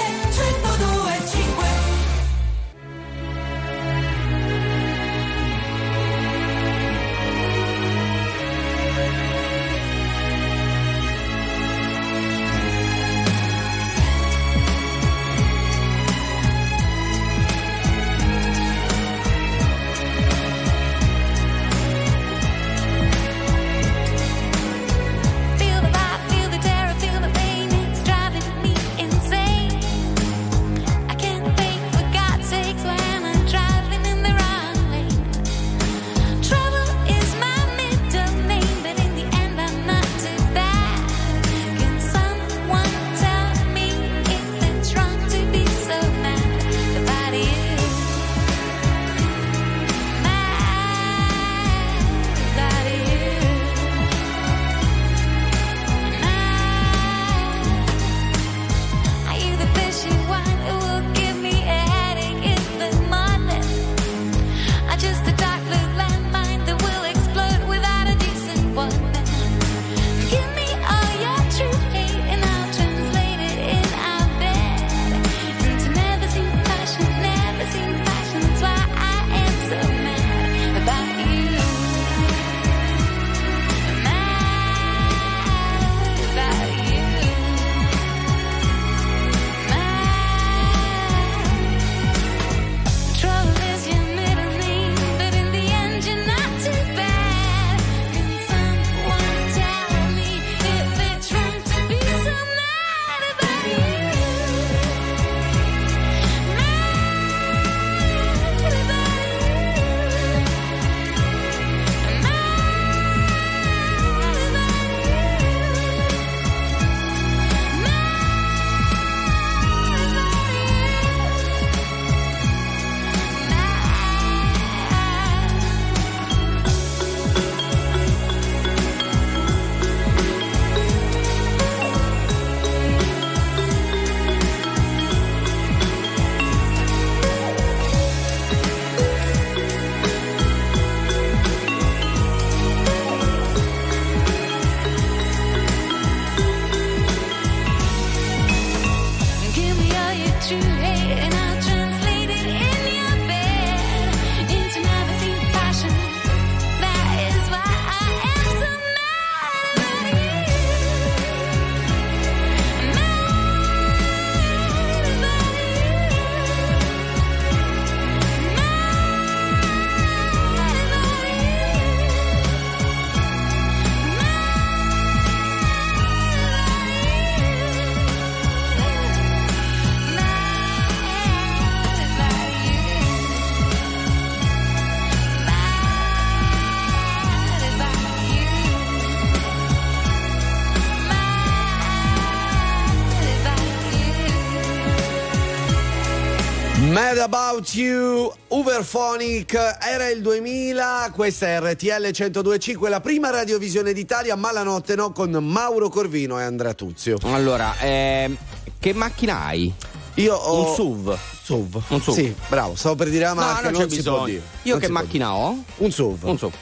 About You, Uberphonic, era il 2000, questa è RTL 1025, la prima radiovisione d'Italia, ma la notte no, con Mauro Corvino e Andrea Tuzio. Allora, ehm, che macchina hai? Io ho... Un SUV. SUV. Un SUV. Sì, bravo, stavo per dire la No, marca, non non, c'è bisogno. Io Non che macchina ho? Un SUV. Un SUV.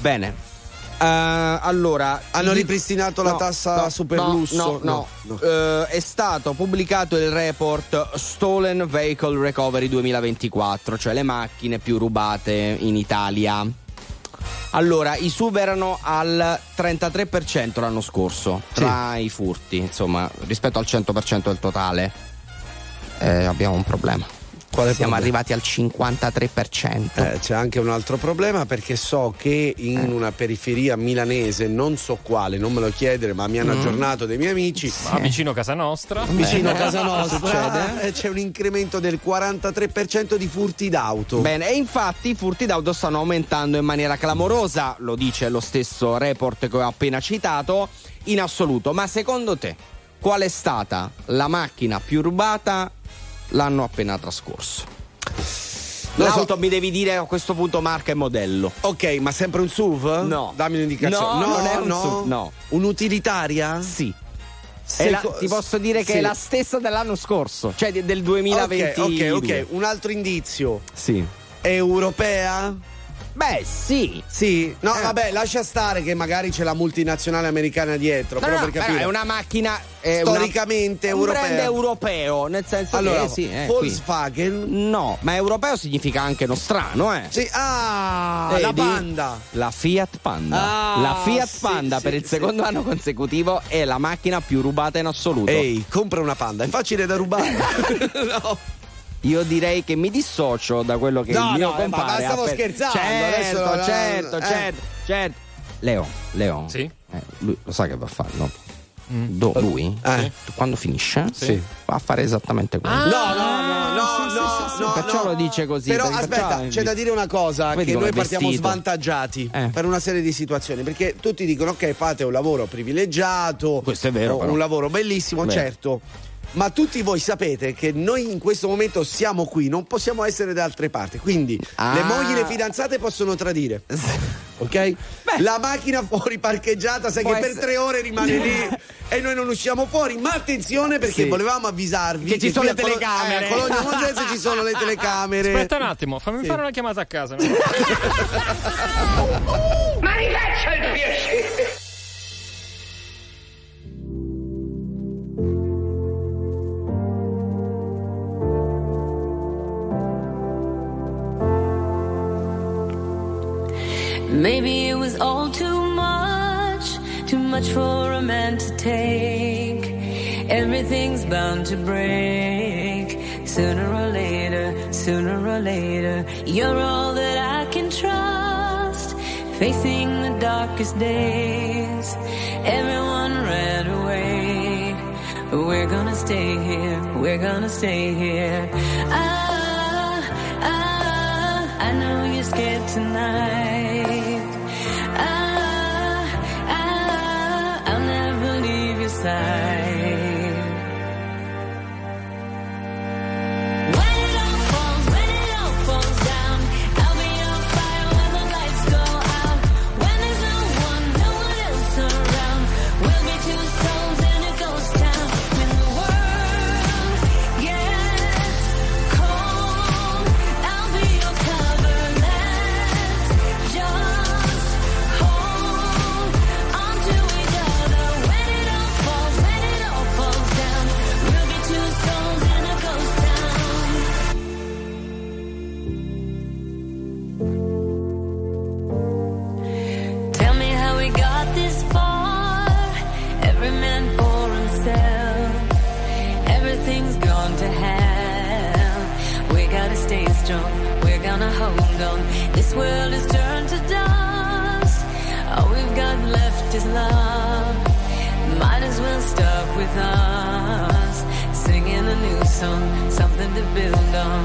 Bene. Eh, allora Hanno ripristinato la tassa super no, lusso? No, no. No, Eh, è stato pubblicato il report Stolen Vehicle Recovery 2024, cioè le macchine più rubate in Italia. Allora, i SUV erano al 33% l'anno scorso tra i furti, insomma, rispetto al 100% del totale. eh, abbiamo un problema. Quale Siamo problema? arrivati al 53%. Eh, c'è anche un altro problema perché so che Eh. in una periferia milanese, non so quale, non me lo chiedere, ma mi hanno Mm. aggiornato dei miei amici. Ma vicino a casa nostra. Vicino a Eh. casa nostra Succede? eh, c'è un incremento del 43% di furti d'auto. Bene, e infatti i furti d'auto stanno aumentando in maniera clamorosa, lo dice lo stesso report che ho appena citato, in assoluto. Ma secondo te, qual è stata la macchina più rubata l'anno appena trascorso? So- L'auto mi devi dire a questo punto marca e modello. Ok, ma sempre un SUV? No. Dammi un'indicazione. No, non è un no. SUV, no. Un'utilitaria? Sì. La- ti posso dire che sì. è la stessa dell'anno scorso, cioè del 2020. Ok, ok, ok. Un altro indizio. Sì. È europea? Beh, sì. Sì. No, Eh. vabbè, lascia stare che magari c'è la multinazionale americana dietro. No, però no, per però capire. è una macchina è Storicamente una, europea. Un brand europeo, nel senso Allora, che sì, eh, qui. Volkswagen. No, ma europeo significa anche nostrano, eh. Sì, ah, Vedi? la Panda. La Fiat Panda. Ah, la Fiat sì, Panda sì, per il secondo anno consecutivo è la macchina più rubata in assoluto. Ehi, compra una Panda, è facile da rubare. no. Io direi che mi dissocio da quello che No, il mio no, eh, ma- compare ma stavo appena- scherzando, Certo, adesso no, no, certo, eh. certo, certo. Leo, Leo. Sì? Eh, lui lo sa che va a fare, no? Mm. Do- lui? Eh. Quando finisce? Sì. Va a fare esattamente quello. No, no, no, no, no, no, Perciò no. lo dice così. Però aspetta, perciò- c'è da dire una cosa: Vedi che noi partiamo vestito. svantaggiati Eh. per una serie di situazioni. Perché tutti dicono: ok, fate un lavoro privilegiato, Questo è vero, o però. un lavoro bellissimo, Vero. certo. Ma tutti voi sapete che noi in questo momento siamo qui, non possiamo essere da altre parti. Quindi Ah. le mogli, le fidanzate possono tradire. Ok? La macchina fuori parcheggiata, sai Può che per essere- tre ore rimane lì e noi non usciamo fuori. Ma attenzione perché Sì. volevamo avvisarvi Che ci sono le telecamere. eh, a Cologno Monzese ci sono le telecamere. Aspetta un attimo, fammi Sì. fare una chiamata a casa. Ma rifaccia il piacere! Maybe it was all too much, too much for a man to take. Everything's bound to break. Sooner or later, sooner or later, you're all that I can trust. Facing the darkest days, everyone ran away. We're gonna stay here, we're gonna stay here. Ah, ah, I know you're scared tonight. 在 on. This world is turned to dust. All we've got left is love. Might as well start with us. Singing a new song, something to build on.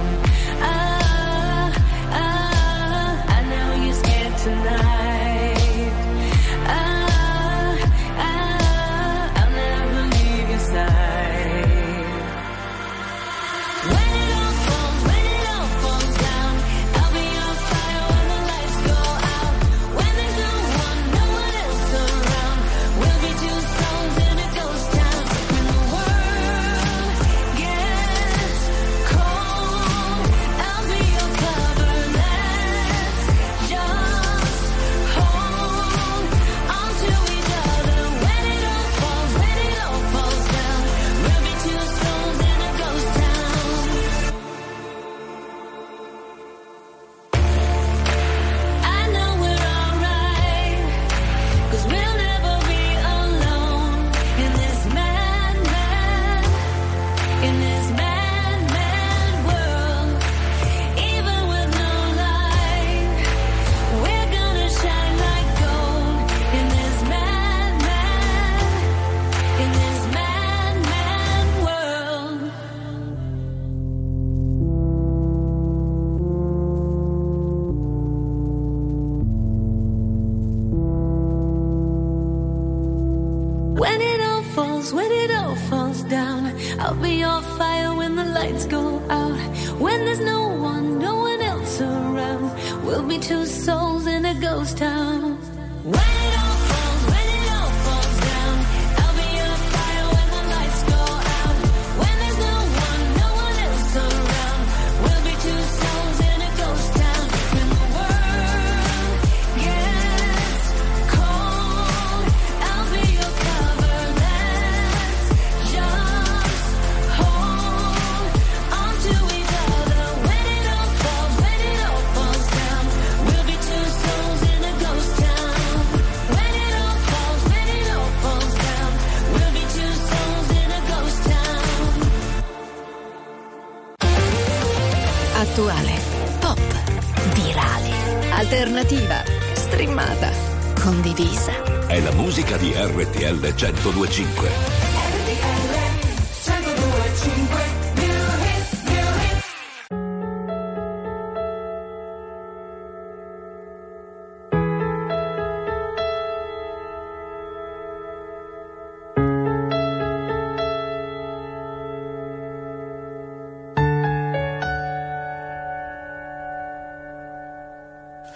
1025.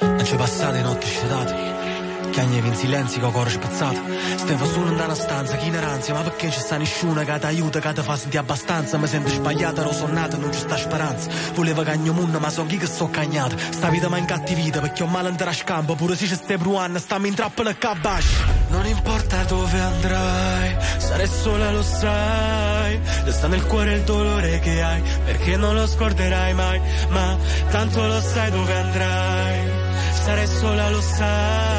Non ci passate notti sciatate Chiagnevi in silenzio con cuore spezzato. Stevo solo in una stanza, chi ansia? Ma perché ci sta nessuno che ti aiuta, che ti fa sentire abbastanza? Mi sento sbagliata, ero sonnata, non ci sta speranza. Volevo cagno munno, ma so chi che sto cagnata Sta vita mi incattivita, perché ho male andare a scampo. Pure se ci stai bruando, stammi in trappola e cabasci Non importa dove andrai, sarai sola lo sai. Resta nel cuore il dolore che hai Perché non lo scorderai mai. Ma tanto lo sai dove andrai Sarai sola lo sai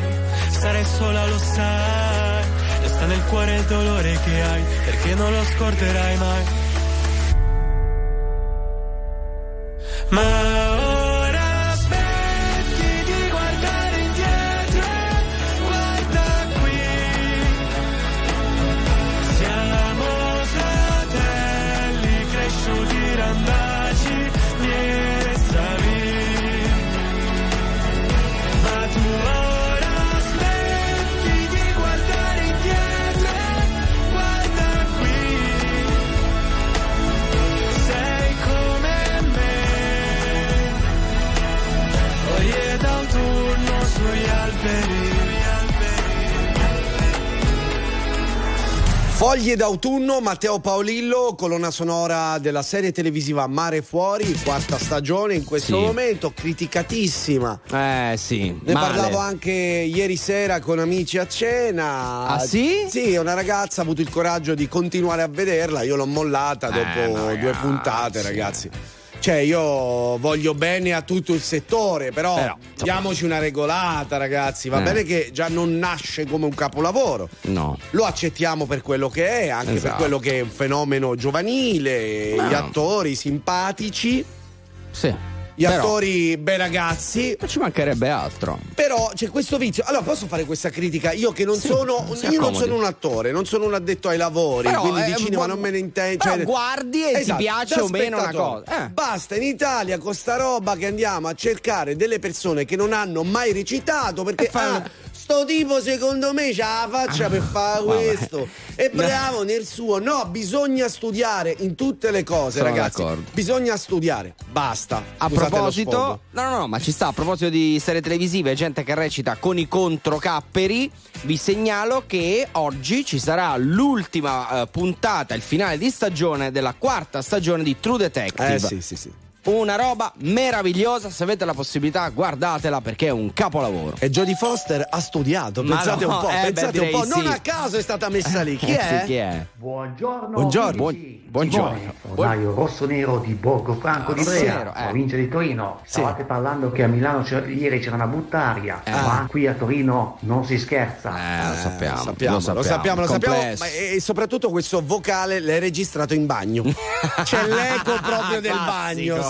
sarai sola, lo sai. Resta nel cuore il dolore che hai, perché non lo scorderai mai. Ma Foglie d'autunno, Matteo Paolillo, colonna sonora della serie televisiva Mare Fuori, quarta stagione in questo Sì. momento, criticatissima. Eh sì. Ne male. parlavo anche ieri sera con amici a cena. Ah, sì? Sì, una ragazza ha avuto il coraggio di continuare a vederla. Io l'ho mollata Eh, dopo ma due puntate, ragazzi. Cioè, io voglio bene a tutto il settore, però, Però, diamoci una regolata, ragazzi. Va Eh. bene che già non nasce come un capolavoro. No. Lo accettiamo per quello che è, anche per Esatto. quello che è un fenomeno giovanile, No. gli attori simpatici, Sì. Gli Però- attori bei ragazzi. Non ci mancherebbe altro. Però c'è questo vizio. Allora, posso fare questa critica? Io che non Sì, sono. Io non sono un attore, non sono un addetto ai lavori. Però, quindi eh, di cinema bu- non me ne intendo. però guardi e ti piace o meno una cosa. Eh. Basta in Italia con sta roba che andiamo a cercare delle persone che non hanno mai recitato perché ah, sto tipo secondo me c'ha la faccia per fare vabbè. questo. È bravo nel suo. No, bisogna studiare in tutte le cose, Sono ragazzi. d'accordo. Bisogna studiare. Basta. A Scusate proposito, no, no, no, ma ci sta. A proposito di serie televisive, gente che recita con i controcapperi, vi segnalo che oggi ci sarà l'ultima eh, puntata, il finale di stagione della quarta stagione di True Detective. Eh sì, sì, sì. Una roba meravigliosa, se avete la possibilità guardatela perché è un capolavoro. E Jodie Foster ha studiato, pensate no, un po', eh, beh, pensate un direi po'. Non sì. a caso è stata messa lì. Chi Eh, è? sì, chi è? Buongiorno. Buongiorno. Buon- buongiorno. Faunaio rosso-nero di Borgo Franco di Rosso-nero, Ivrea, eh. provincia di Torino. Sì. Stavate parlando che a Milano c'era- ieri c'era una brutta aria, ma qui a Torino non si scherza. Eh, lo sappiamo, Sappiamo, lo sappiamo, lo sappiamo, complesso. ma- e soprattutto questo vocale l'hai registrato in bagno. C'è l'eco proprio del bagno,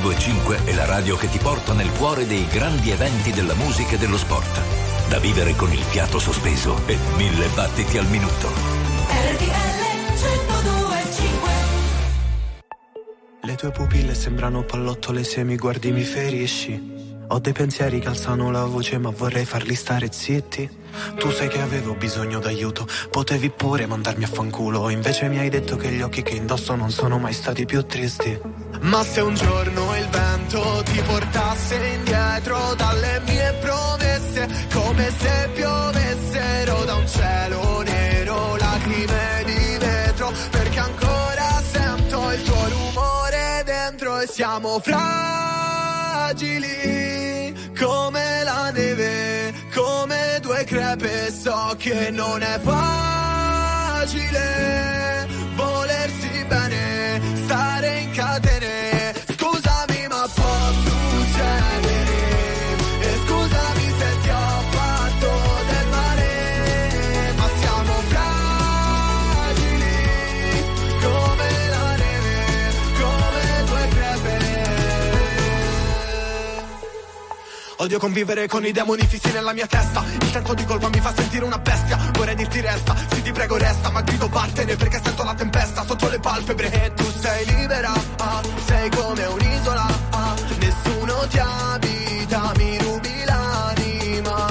1025 è la radio che ti porta nel cuore dei grandi eventi della musica e dello sport. Da vivere con il fiato sospeso e mille battiti al minuto. RTL 1025 Le tue pupille sembrano pallottole se mi guardi mi ferisci. Ho dei pensieri che alzano la voce ma vorrei farli stare zitti. Tu sai che avevo bisogno d'aiuto, potevi pure mandarmi a fanculo. Invece mi hai detto che gli occhi che indosso non sono mai stati più tristi. Ma se un giorno il vento ti portasse indietro dalle mie promesse, come se piovessero da un cielo nero lacrime dentro perché ancora sento il tuo rumore dentro e siamo fragili come la neve, come due crepe. So che non è facile Odio convivere con i demoni fissi nella mia testa. Il senso di colpa mi fa sentire una bestia. Vorrei dirti resta, sì ti prego resta Ma grido vattene perché sento la tempesta Sotto le palpebre. E tu sei libera ah, Sei come un'isola ah, Nessuno ti abita, mi rubi l'anima.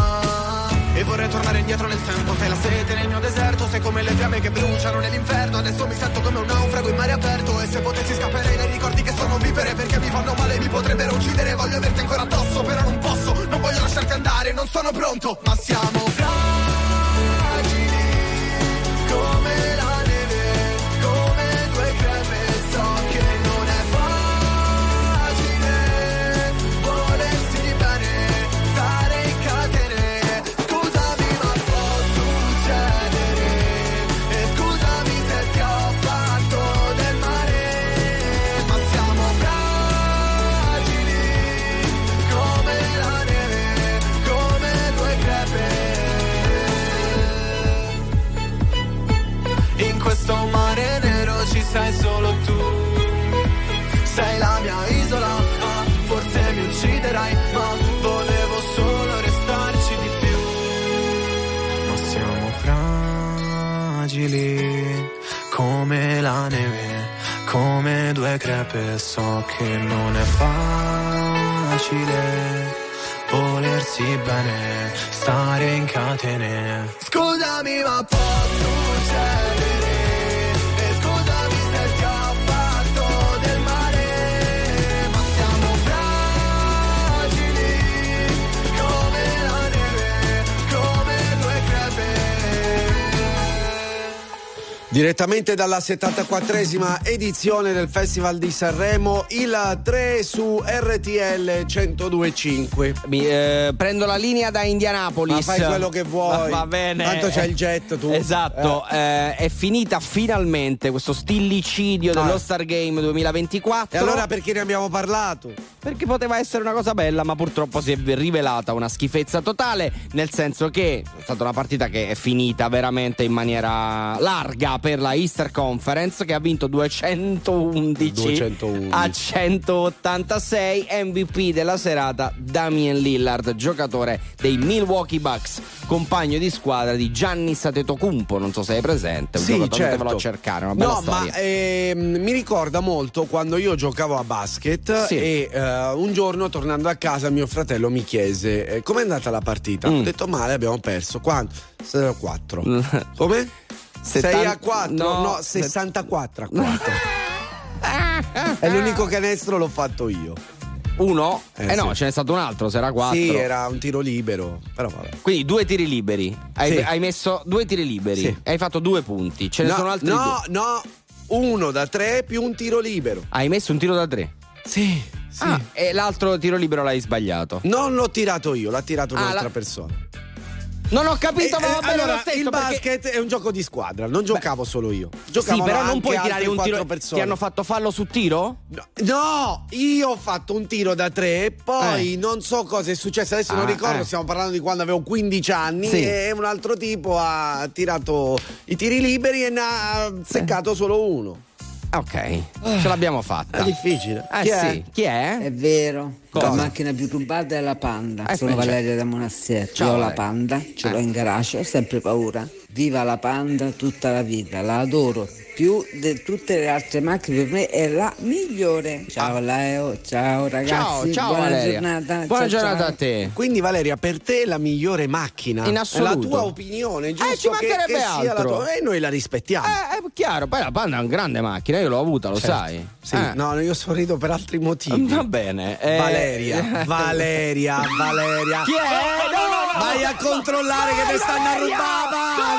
E vorrei tornare indietro nel tempo Sei la sete nel mio deserto Sei come le fiamme che bruciano nell'inferno. Adesso mi sento come un naufrago in mare aperto E se potessi scapperei dai ricordi che sono vivere Perché mi fanno male, mi potrebbero uccidere. Voglio averti ancora addosso, non sono pronto Ma siamo fragili Direttamente dalla 74esima edizione del Festival di Sanremo, il 3 su RTL 1025. Mi, eh, prendo la linea da Indianapolis. Ma fai quello che vuoi. Va, va bene. Tanto c'hai il jet tu. Esatto, eh, è finita finalmente questo stillicidio dello Star Game 2024. E allora perché ne abbiamo parlato? Perché poteva essere una cosa bella, ma purtroppo si è rivelata una schifezza totale, nel senso che è stata una partita che è finita veramente in maniera larga per la Easter Conference che ha vinto 211, 211. a 186 MVP della serata Damien Lillard, giocatore dei Milwaukee Bucks, compagno di squadra di Gianni Satetokounmpo, non so se è presente, un Sì, giocatore certo. lo cercare, una bella No, storia. ma ehm, mi ricorda molto quando io giocavo a basket Sì. e eh, un giorno tornando a casa mio fratello mi chiese eh, com'è andata la partita. Mm. Ho detto male, abbiamo perso. Quanto? 6 a 4. Come? 6 Settan- a 4? no, No, set- 64 a 4. È l'unico canestro l'ho fatto io. Uno? Eh, Eh, no, sì. ce n'è stato un altro, se era quattro. Sì, era un tiro libero, però vabbè. Quindi due tiri liberi. Hai, Sì. hai messo due tiri liberi. Sì. Hai fatto due punti. Ce ne no, sono altri no, due. no, uno da tre più un tiro libero. Hai messo un tiro da tre. Sì, sì. Ah, e l'altro tiro libero l'hai sbagliato. Non l'ho tirato io, l'ha tirato Ah, un'altra la- persona. Non ho capito, Eh, ma va eh, bene allora, lo stesso. il perché- basket è un gioco di squadra, non giocavo solo io. Sì, Giocavano però non puoi tirare un tiro. persone. Ti hanno fatto fallo su tiro? No, io ho fatto un tiro da tre, poi Eh. non so cosa è successo, adesso non Ah, ricordo, eh. stiamo parlando di quando avevo 15 anni Sì. e un altro tipo ha tirato i tiri liberi e ne ha seccato solo uno. Ok, ce l'abbiamo fatta. È difficile. Eh Chi è? sì, chi è? È vero, Cosa? la macchina più rubata è la Panda. Eh, Sono beh, Valeria da Monastir. Ciao, Io ho la. Panda, ce l'ho Eh. in garage, ho sempre paura. Viva la Panda tutta la vita, la adoro. Più di tutte le altre macchine per me è la migliore. Ciao Leo, ciao ragazzi. Ciao, ciao buona Valeria. giornata. Buona ciao, giornata ciao. a te. Quindi Valeria, per te è la migliore macchina? In È assoluto. la tua opinione, giusto? Eh, ci che- mancherebbe che, sia la altro. tua e noi la rispettiamo. Eh, è chiaro, poi la Panda è una grande macchina, io l'ho avuta, lo Certo. sai. Sì, Eh. no, io sorrido per altri motivi. Va bene. eh. Valeria, Valeria, Valeria. Chi è? No, no, no. Vai a controllare che ti stanno a rubare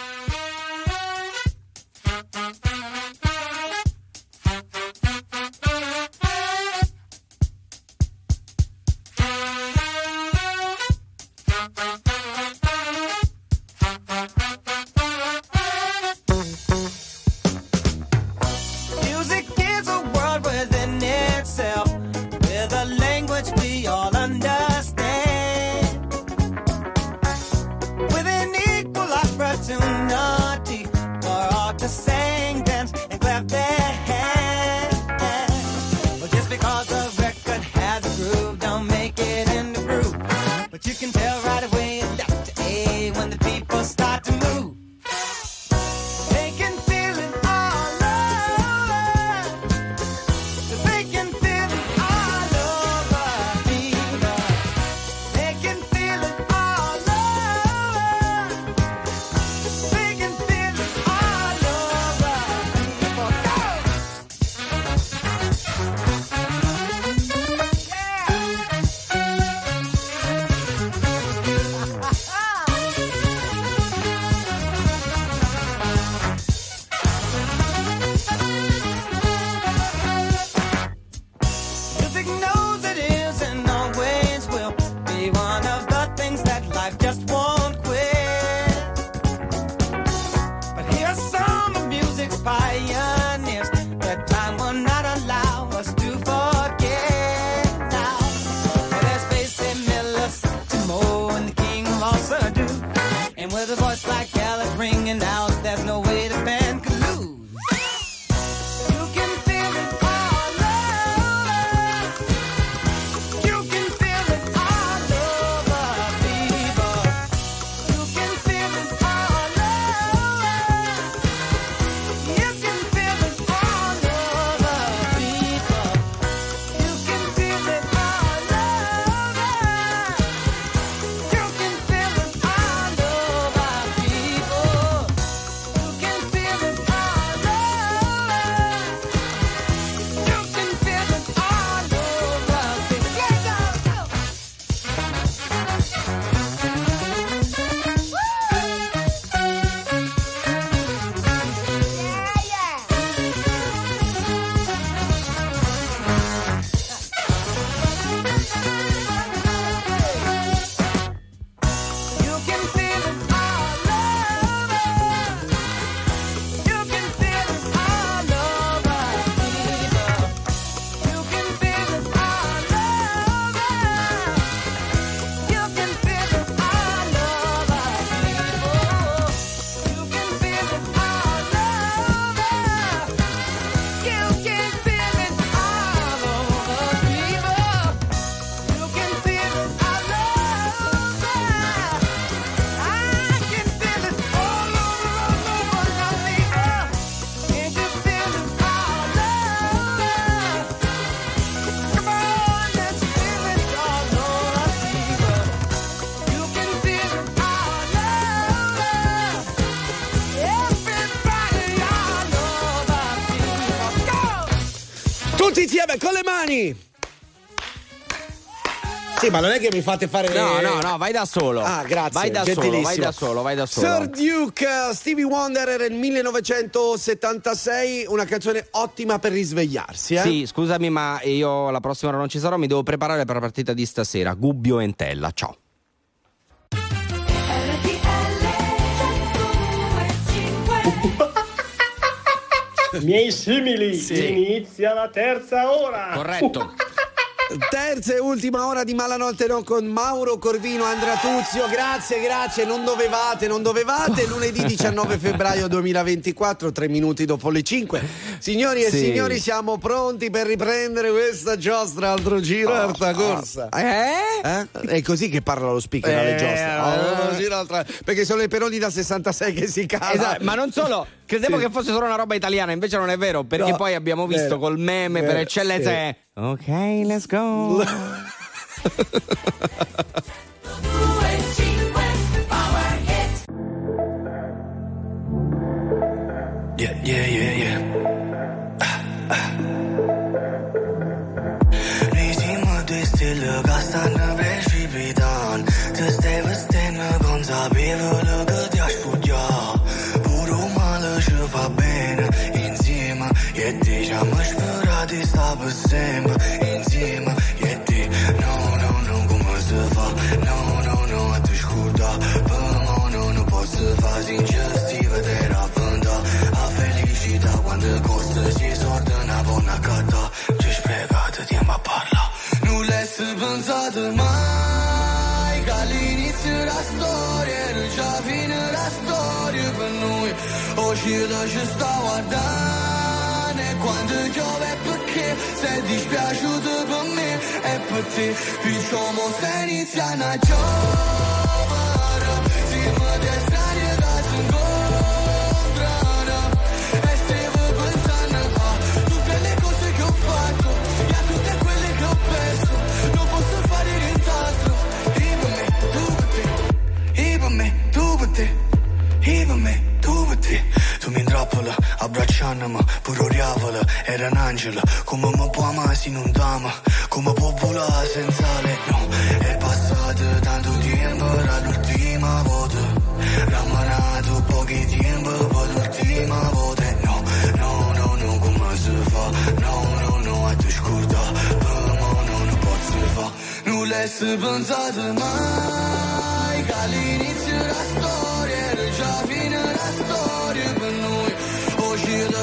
Mani! Sì, ma non è che mi fate fare No, no, no, vai da solo. Ah, grazie. Vai da solo, vai da solo, vai da solo. Sir Duke, eh, Stevie Wonder era il 1976, una canzone ottima per risvegliarsi, eh? Sì, scusami, ma io la prossima ora non ci sarò, mi devo preparare per la partita di stasera. Gubbio e Entella, ciao. Miei simili, Sì. inizia la terza ora. Corretto. Terza e ultima ora di Malanotte no con Mauro Corvino, Andrea Tuzio. Grazie, grazie. Non dovevate, non dovevate. Lunedì 19 febbraio 2024, tre minuti dopo le 5. Signori e Sì. signori, siamo pronti per riprendere questa giostra altro giro, altra corsa. Eh? È così che parla lo speaker alle Eh, giostre. eh. Altro giro, altra- Perché sono le peroni da 66 che si cala. Esatto, ma non solo, credevo Sì. che fosse solo una roba italiana, invece non è vero, perché No, poi abbiamo visto vero, col meme per vero, eccellenza sì. è Ok, let's go. Yeah, yeah, yeah, yeah. passato mai che all'inizio la storia non c'è fine la storia per noi oggi da ci sta guardando e quando piove perché? Sei dispiaciuto per me e per te diciamo se inizia una giovane capălă Abraceană-mă, puroreavălă Era în angelă Cum mă poama sin un dama come può volare senzale Nu, no, è passato tanto tempo dall'ultima volta Ramanato pochi tempo Per l'ultima volta No, no, no, no, come si fa? No, no, no, atunci curda Pe mă, nu, nu pot fa nulla le-ai pensat mai che all'inizio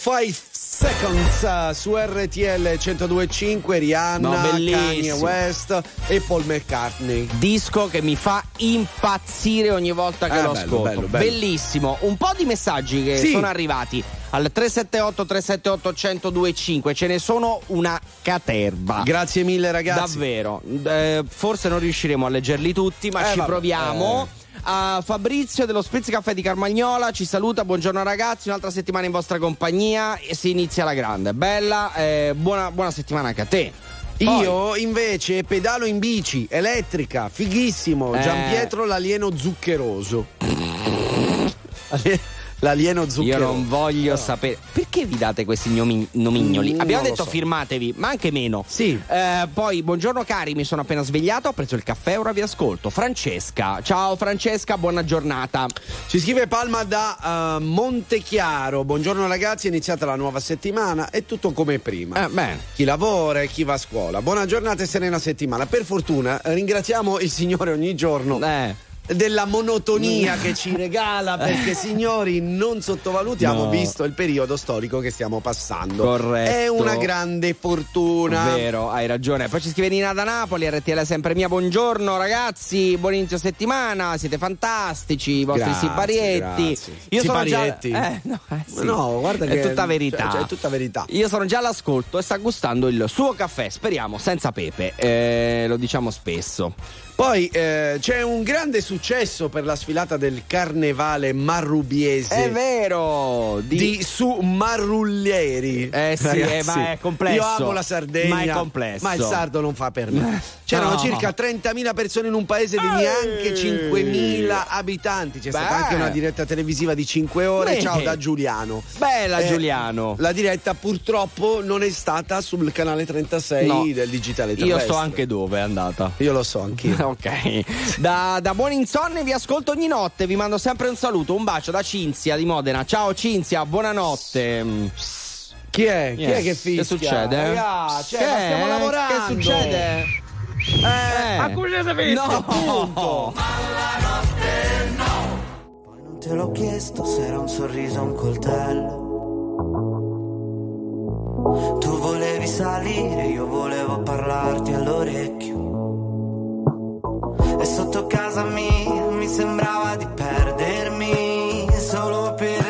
5 Seconds eh, su RTL 1025 Rihanna, no, Kanye West e Paul McCartney. Disco che mi fa impazzire ogni volta che eh, lo bello, ascolto. Bello, bello. Bellissimo. Un po' di messaggi che sì. sono arrivati al 378 378 1025 ce ne sono una caterba grazie mille ragazzi davvero eh, forse non riusciremo a leggerli tutti ma eh, ci vabbè, proviamo eh. A Fabrizio dello Spritz Caffè di Carmagnola ci saluta, buongiorno ragazzi, un'altra settimana in vostra compagnia e si inizia la grande. Bella, eh, buona, buona settimana anche a te. Poi- Io invece pedalo in bici, elettrica, fighissimo. Eh. Giampietro l'alieno zuccheroso. Ali- L'alieno Io zuccheroso. non voglio sapere. Perché vi date questi gnomi- nomignoli? Mm, Abbiamo detto so. firmatevi, ma anche meno. Sì. Eh, poi, buongiorno cari, mi sono appena svegliato, ho preso il caffè, ora vi ascolto. Francesca. Ciao Francesca, buona giornata. Ci scrive Palma da eh, Montechiaro. Buongiorno ragazzi, è iniziata la nuova settimana. È tutto come prima. Eh, bene. Chi lavora e chi va a scuola. Buona giornata e serena settimana. Per fortuna ringraziamo il Signore ogni giorno. Eh. Della monotonia che ci regala, perché signori non sottovalutiamo, No. visto il periodo storico che stiamo passando. Corretto. È una grande fortuna. Vero, hai ragione. Poi ci scrive Nina da Napoli, RTL è sempre mia. Buongiorno ragazzi, buon inizio settimana, siete fantastici, i vostri Grazie, siparietti. grazie. Io sono già eh, no, eh, sì. No, guarda è che tutta verità. cioè, è tutta verità. Io sono già all'ascolto e sta gustando il suo caffè, speriamo senza pepe. Eh, lo diciamo spesso. Poi eh, c'è un grande successo per la sfilata del carnevale marrubiese. È vero! Di, Di, su Marrullieri. Eh sì, eh, ma è complesso. Io amo la Sardegna. Ma è complesso. Ma il sardo non fa per me. C'erano No. circa 30.000 persone in un paese di neanche 5.000 abitanti. C'è stata Beh. anche una diretta televisiva di 5 ore. Beh. Ciao da Giuliano. Bella Eh, Giuliano. La diretta purtroppo non è stata sul canale 36 No. del digitale Io terrestre. so anche dove è andata. Io lo so anch'io. Ok, da, da buon insonne vi ascolto ogni notte, vi mando sempre un saluto, un bacio da Cinzia di Modena. Ciao Cinzia, buonanotte. Chi è? Chi è Yes. che fischia? Che succede? Raga, cioè, Che stiamo lavorando. Che succede? Eh, Ma cosa sapete? No. Punto. Non te l'ho chiesto se era un sorriso o un coltello. Tu volevi salire, io volevo parlarti all'orecchio. E sotto casa mia mi sembrava di perdermi solo per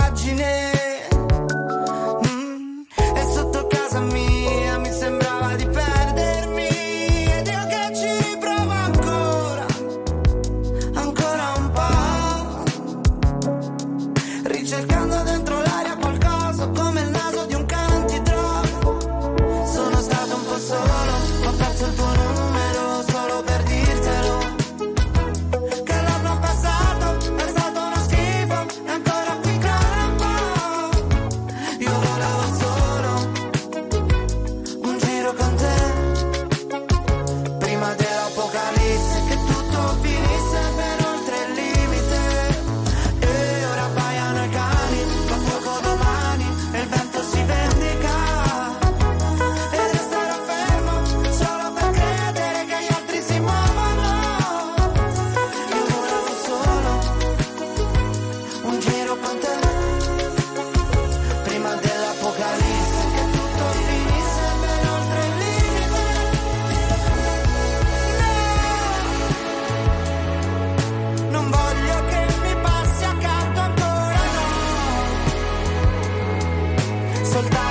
soltar.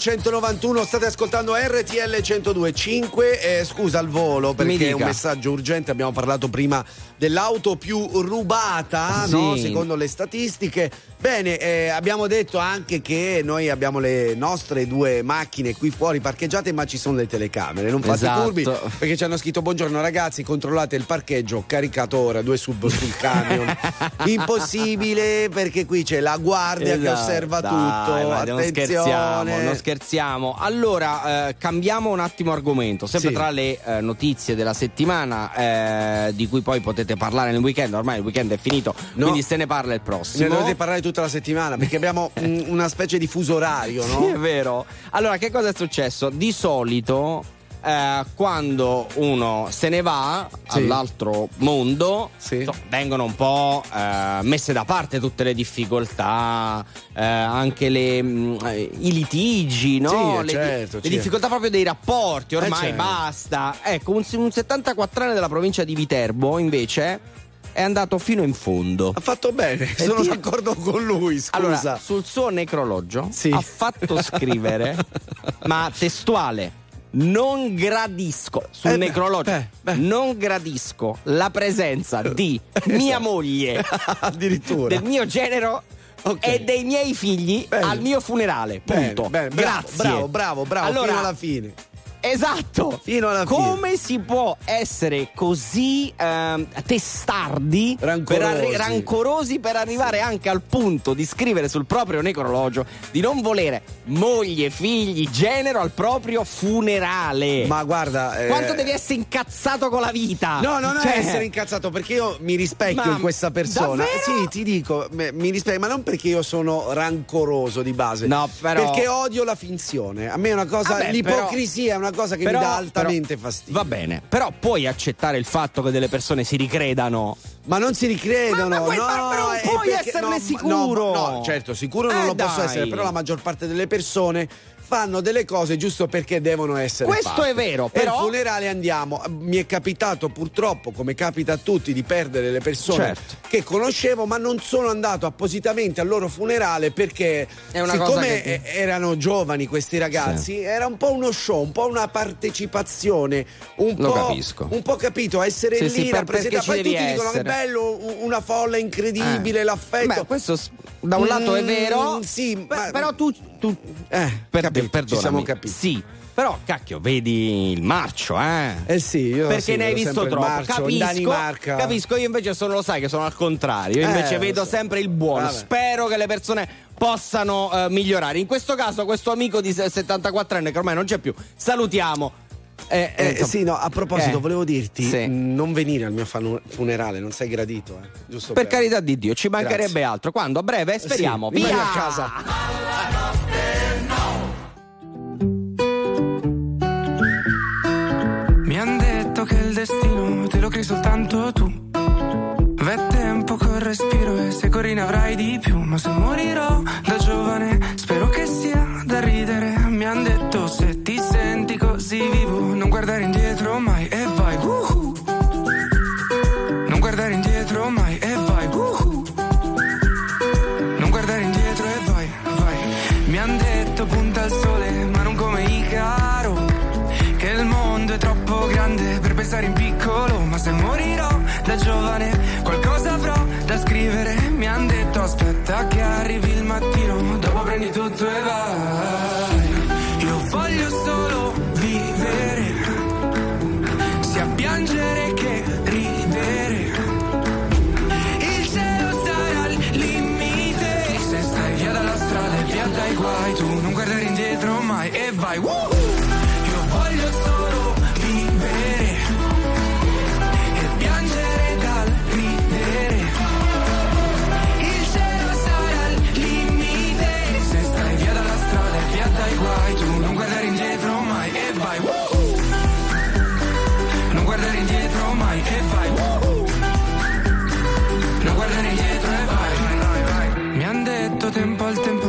191, state ascoltando RTL 102.5. Eh, scusa al volo perché è un messaggio urgente, abbiamo parlato prima dell'auto più rubata, sì. no? secondo le statistiche. Bene, eh, abbiamo detto anche che noi abbiamo le nostre due macchine qui fuori parcheggiate, ma ci sono le telecamere. Non fate esatto. furbi perché ci hanno scritto buongiorno ragazzi, controllate il parcheggio, ho caricato ora due sub sul camion. Impossibile perché qui c'è la guardia esatto. che osserva Dai, tutto. Attenzione. Non scherziamo, non scherziamo allora, eh, cambiamo un attimo argomento. Sempre Sì. tra le eh, notizie della settimana, eh, di cui poi potete parlare nel weekend. Ormai il weekend è finito, No. quindi se ne parla il Ne prossimo. dovete parlare tutta la settimana perché abbiamo un- una specie di fuso orario, no? Sì, è vero. Allora, che cosa è successo? Di solito. Eh, quando uno se ne va Sì. all'altro mondo insomma, vengono un po' eh, messe da parte tutte le difficoltà eh, anche le, mh, eh, i litigi no? Sì, eh, le, certo, le certo. difficoltà proprio dei rapporti ormai Eh, certo. basta ecco un, un 74enne della provincia di Viterbo invece è andato fino in fondo. Ha fatto bene, E sono ti- d'accordo con lui, scusa. Allora, sul suo necrologio Sì. ha fatto scrivere, ma testuale. Non gradisco sul Eh beh, necrologio. beh, beh. Non gradisco la presenza di mia moglie, Addirittura. del mio genero Ok. e dei miei figli Bene. al mio funerale. Bene, Punto. bene, bravo, Grazie. Bravo, bravo, bravo, Allora, fino alla fine. Esatto. Fino alla fine. Come si può essere così ehm, testardi, Rancorosi. Per arri- rancorosi per arrivare anche al punto di scrivere sul proprio necrologio di non volere moglie, figli, genero al proprio funerale? Ma guarda. eh, Quanto devi essere incazzato con la vita? No, no, non Cioè, essere incazzato perché io mi rispecchio Ma in questa persona. davvero? Sì, ti dico, mi rispecchio, ma non perché io sono rancoroso di base. No, però- Perché odio la finzione. A me è una cosa. Vabbè, l'ipocrisia è una cosa che però- mi dà altamente però- fastidio. Va bene, però puoi accettare il fatto che delle persone si ricredano. Ma non si ricredono, Ma- ma puoi- no, non è puoi perché- esserne no, sicuro. No, no, certo, sicuro non Eh, lo posso dai. essere, però la maggior parte delle persone fanno delle cose giusto perché devono essere Questo fatte. è vero, però- al funerale andiamo. Mi è capitato purtroppo, come capita a tutti, di perdere le persone Certo. che conoscevo, ma non sono andato appositamente al loro funerale perché È siccome eh, erano giovani questi ragazzi, era un po' uno show, un po' una partecipazione, un Lo po' capisco. un po' capito, essere Sì, lì sì, rappresentare. Poi tutti dicono che essere. bello, una folla incredibile, Eh. l'affetto. Beh, questo da un lato è Mm, vero, sì, ma- però tu, tu Eh, per, capito, ci perdonami, siamo capiti. Sì, però cacchio, vedi il marcio, eh? Eh sì, io Perché sì, ne hai visto troppo. marcio, capisco, capisco, io invece sono, lo sai che sono al contrario. Io invece Eh, vedo so. sempre il buono. Vabbè. Spero che le persone possano eh, migliorare. In questo caso, questo amico di 74enne che ormai non c'è più, salutiamo. Eh, Eh, insomma- sì, no, a proposito, Eh, volevo dirti, sì. mh, non venire al mio funerale, non sei gradito, eh. Giusto Per carità di Dio, ci mancherebbe Grazie. altro. Quando? A breve? Speriamo. Sì, Via! a casa. Crei soltanto tu. V'è tempo col respiro e se corri ne avrai di più. Ma se morirò da giovane, spero che sia da ridere. Mi han detto se ti senti così vivo, non guardare indietro mai e vai. uhu. Vai Woohoo! Io voglio solo vivere E piangere dal ridere Il cielo sarà al limite Se stai via dalla strada e via dai guai Tu non guardare indietro mai e vai Woohoo! Non guardare indietro mai e vai Woohoo! Non guardare indietro e vai. Mi han detto tempo al tempo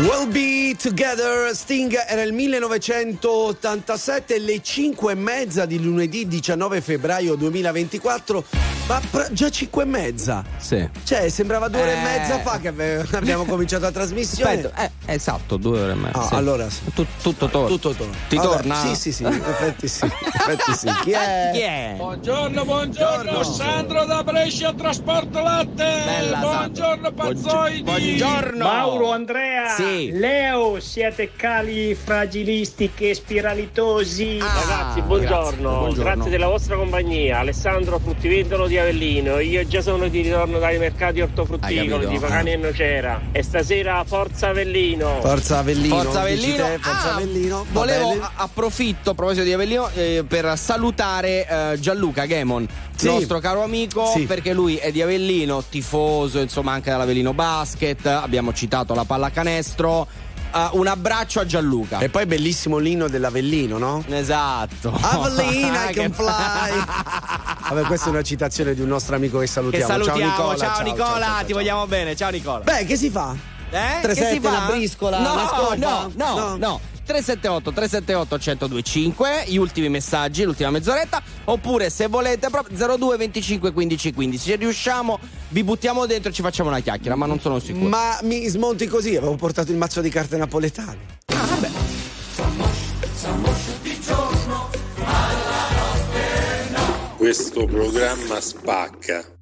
We'll be together. Sting era il 1987, le 5 e mezza di lunedì 19 febbraio 2024. Ma pr- già 5 e mezza? Sì. Cioè, sembrava due ore e Eh. mezza fa che ave- abbiamo cominciato la trasmissione. Aspetta, eh, esatto, due ore e mezza. Ah, sì. allora Tu- tutto torna. Tutto torna. Ti Vabbè, torna? Sì, sì, sì, in effetti sì. in effetti sì. Chi è? Chi è? Buongiorno, buongiorno, Sandro da Brescia Trasporto Latte. Bella, buongiorno Pazzoidi. Buongiorno. Mauro, Andrea, Sì. Leo, siete cali fragilistici e spiralitosi. Ragazzi, buongiorno. buongiorno. grazie della vostra compagnia. Alessandro Fruttivendolo di Avellino. Io già sono di ritorno dai mercati ortofrutticoli di Pagani e Nocera. E stasera Forza Avellino. Forza Avellino. Forza Avellino. te, Forza Ah, Avellino. Volevo, bene. approfitto a proposito di Avellino eh, per salutare eh, Gianluca Gemon, Sì. nostro caro amico, Sì. perché lui è di Avellino, tifoso insomma anche dell'Avellino Basket. Abbiamo citato la pallacanestro. Eh, un abbraccio a Gianluca. E poi bellissimo l'inno dell'Avellino, no? Esatto. Avellino, I can fly. Vabbè, questa è una citazione di un nostro amico che Che salutiamo. salutiamo. Ciao Nicola. Ciao, Nicola, ti vogliamo bene. Ciao Nicola. Beh, che si fa? Eh? Tre che sette, si fa? la briscola, no, la scopa? No, no, No. no. 378 378 1025 gli ultimi messaggi, l'ultima mezz'oretta oppure se volete proprio 02 25 15 15 se riusciamo vi buttiamo dentro e ci facciamo una chiacchiera ma non sono sicuro Ma mi smonti così, avevo portato il mazzo di carte napoletane. Questo programma spacca.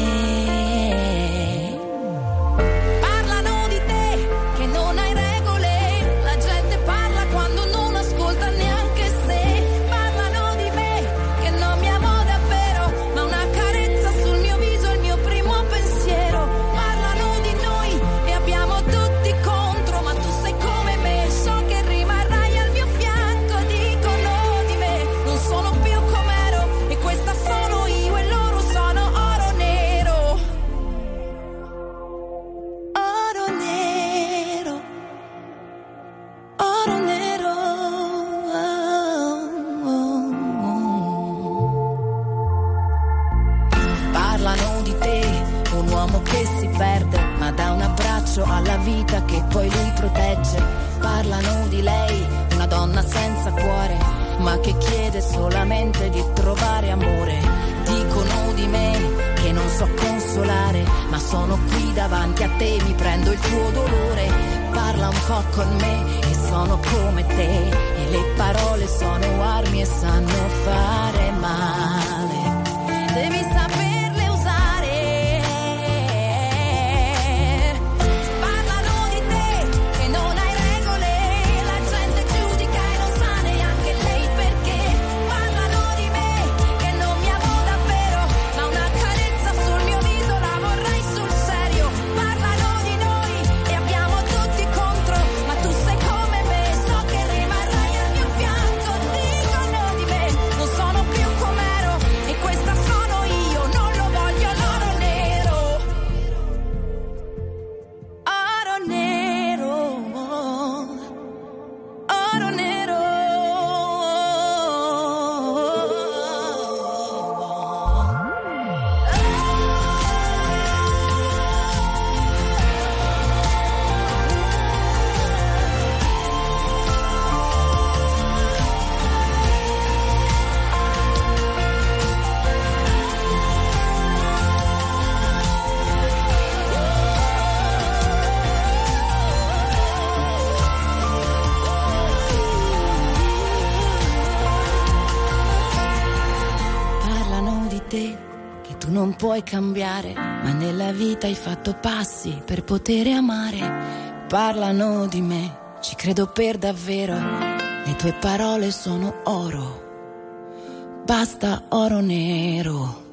Ma che chiede solamente di trovare amore. Dicono di me che non so consolare, ma sono qui davanti a te, mi prendo il tuo dolore. Parla un po' con me e sono come te, e le parole sono armi e sanno fare male. Devi saperle puoi cambiare, ma nella vita hai fatto passi per poter amare. Parlano di me, ci credo per davvero. Le tue parole sono oro. Basta oro nero.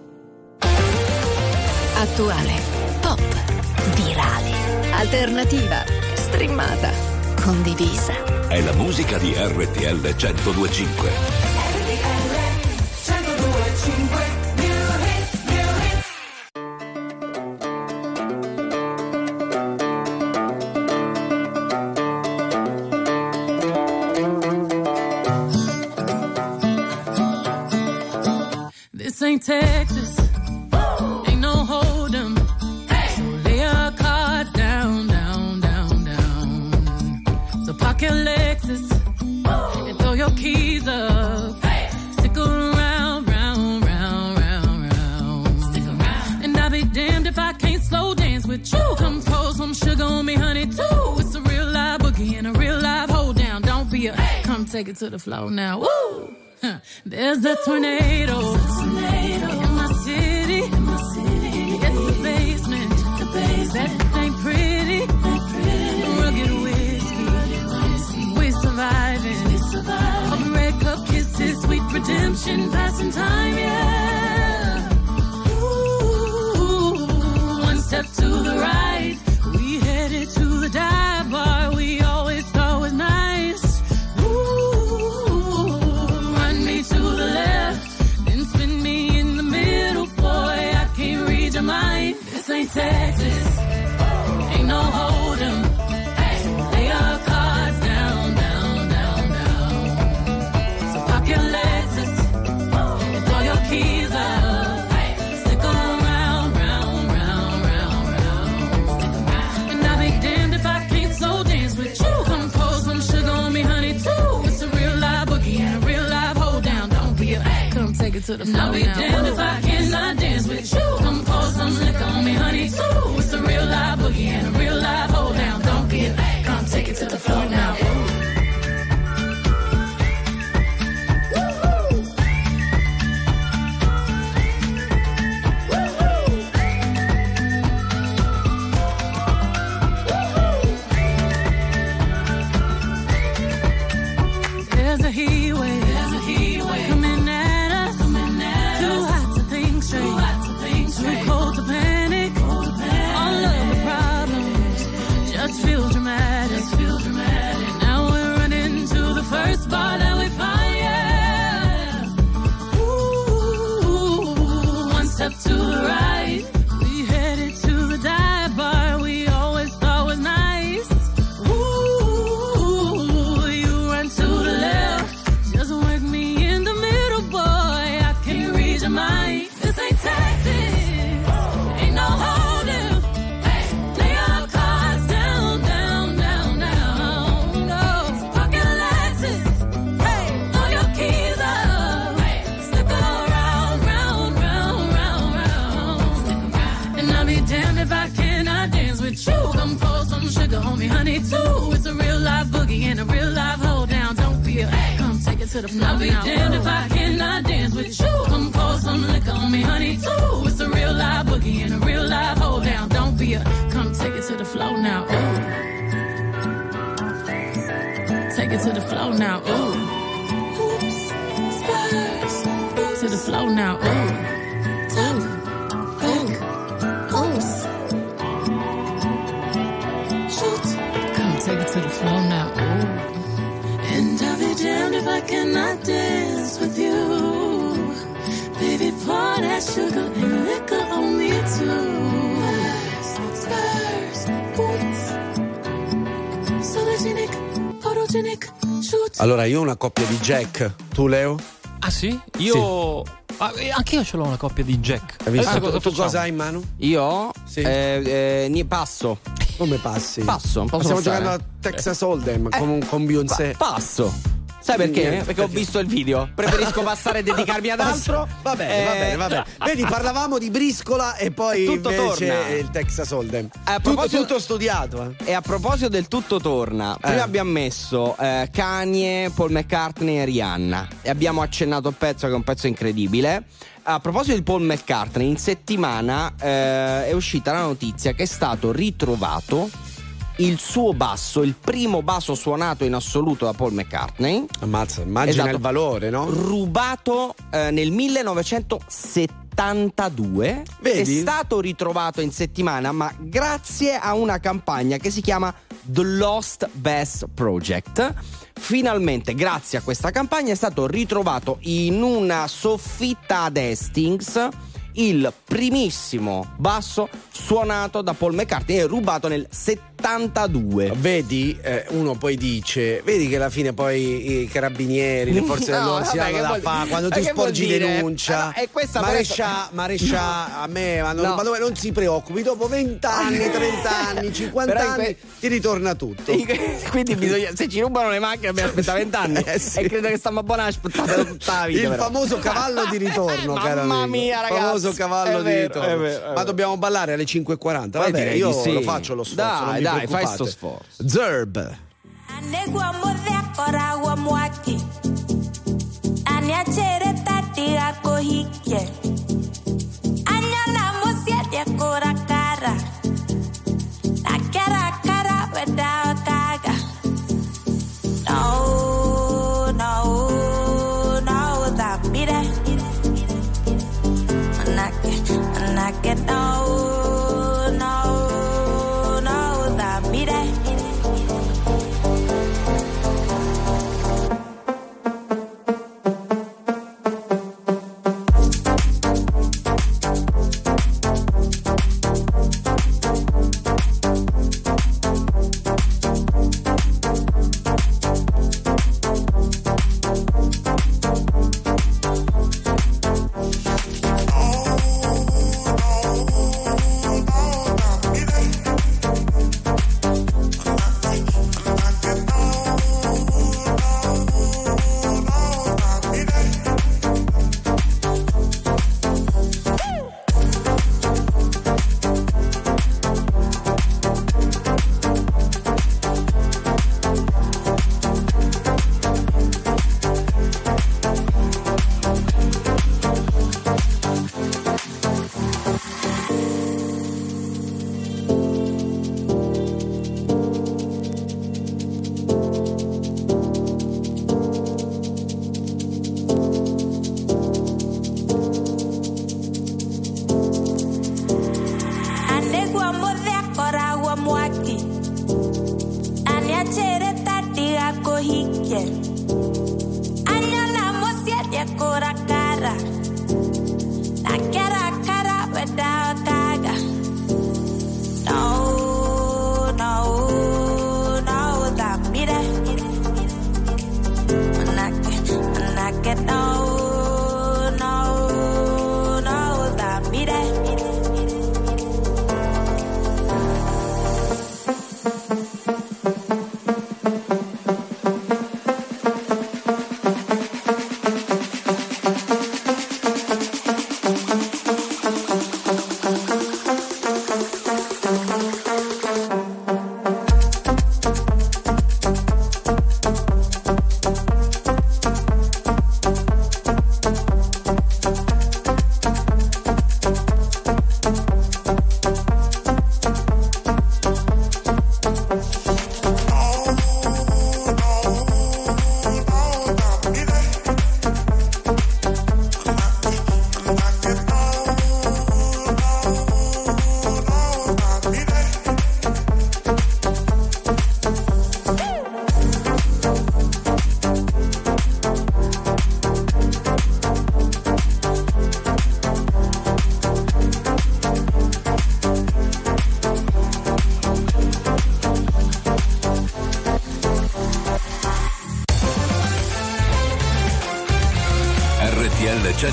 Attuale, pop, virale, alternativa, streamata, condivisa. È la musica di RTL 1025. This ain't Texas. Ain't no hold'em. So lay your cards down, down, down, down. So park your Lexus and throw your keys up. Hey. Stick around, round, round, round, round. Stick around. And I'll be damned if I can't slow dance with you. Come pour some sugar on me, honey, too. It's a real live boogie and a real live hold down. Don't be a come take it to the floor now. Woo! There's a tornado. Redemption, passing time, yeah. To the floor. I'll be damned if I cannot dance with you. Come pour some liquor on me, honey, too. Jack. Tu, Leo? Ah sì? Io... Ah, eh, anche io ce l'ho una coppia di Jack. Hai visto? Adesso tu, tu facciamo? cosa hai in mano? Io? Sì. Eh, eh, passo. Come passi? Passo. Stiamo giocando a Texas Hold'em con, con Beyoncé. Pa- passo. Sai perché? Niente, Perché ho visto il video. Preferisco passare e dedicarmi ad altro. Va bene, va Eh, bene, va bene. Vedi, parlavamo di briscola e poi Tutto torna. il Texas Hold'em. Tutto, tutto studiato, eh. E a proposito del tutto torna, prima Eh. abbiamo messo eh, Kanye, Paul McCartney e Rihanna e abbiamo accennato il pezzo che è un pezzo incredibile. A proposito di Paul McCartney, in settimana eh, è uscita la notizia che è stato ritrovato il suo basso, il primo basso suonato in assoluto da Paul McCartney. Ammazza, immagina Esatto. il valore, no? Rubato eh, nel 1972. Vedi? È stato ritrovato in settimana, ma grazie a una campagna che si chiama The Lost Bass Project. Finalmente, grazie a questa campagna, è stato ritrovato in una soffitta ad Hastings il primissimo basso suonato da Paul McCartney e rubato nel 72. Vedi, eh, uno poi dice, vedi che alla fine poi i carabinieri, le forze No, dell'ordine hanno da vuol- fare quando ma tu sporgi denuncia. Eh, no, e questa però- Marescia, Marescia, a me hanno No. rubato, non si preoccupi, dopo 20 anni, 30 anni, 50 Però in anni que- ti ritorna tutto. Quindi bisogna, se ci rubano le macchine dobbiamo aspettare vent'anni Eh, sì. e credo che stiamo a buona aspettare tutta la vita. Il però. famoso cavallo di ritorno, caro mamma amico. mia, ragazzi. famoso cavallo È di vero, ritorno. è vero, è Ma vero. dobbiamo ballare alle 5.40. Poi Vabbè, io sì. lo faccio lo sforzo. Dai, dai, fai preoccupate. sto sforzo. Zerb. Anegwa modhe koragwa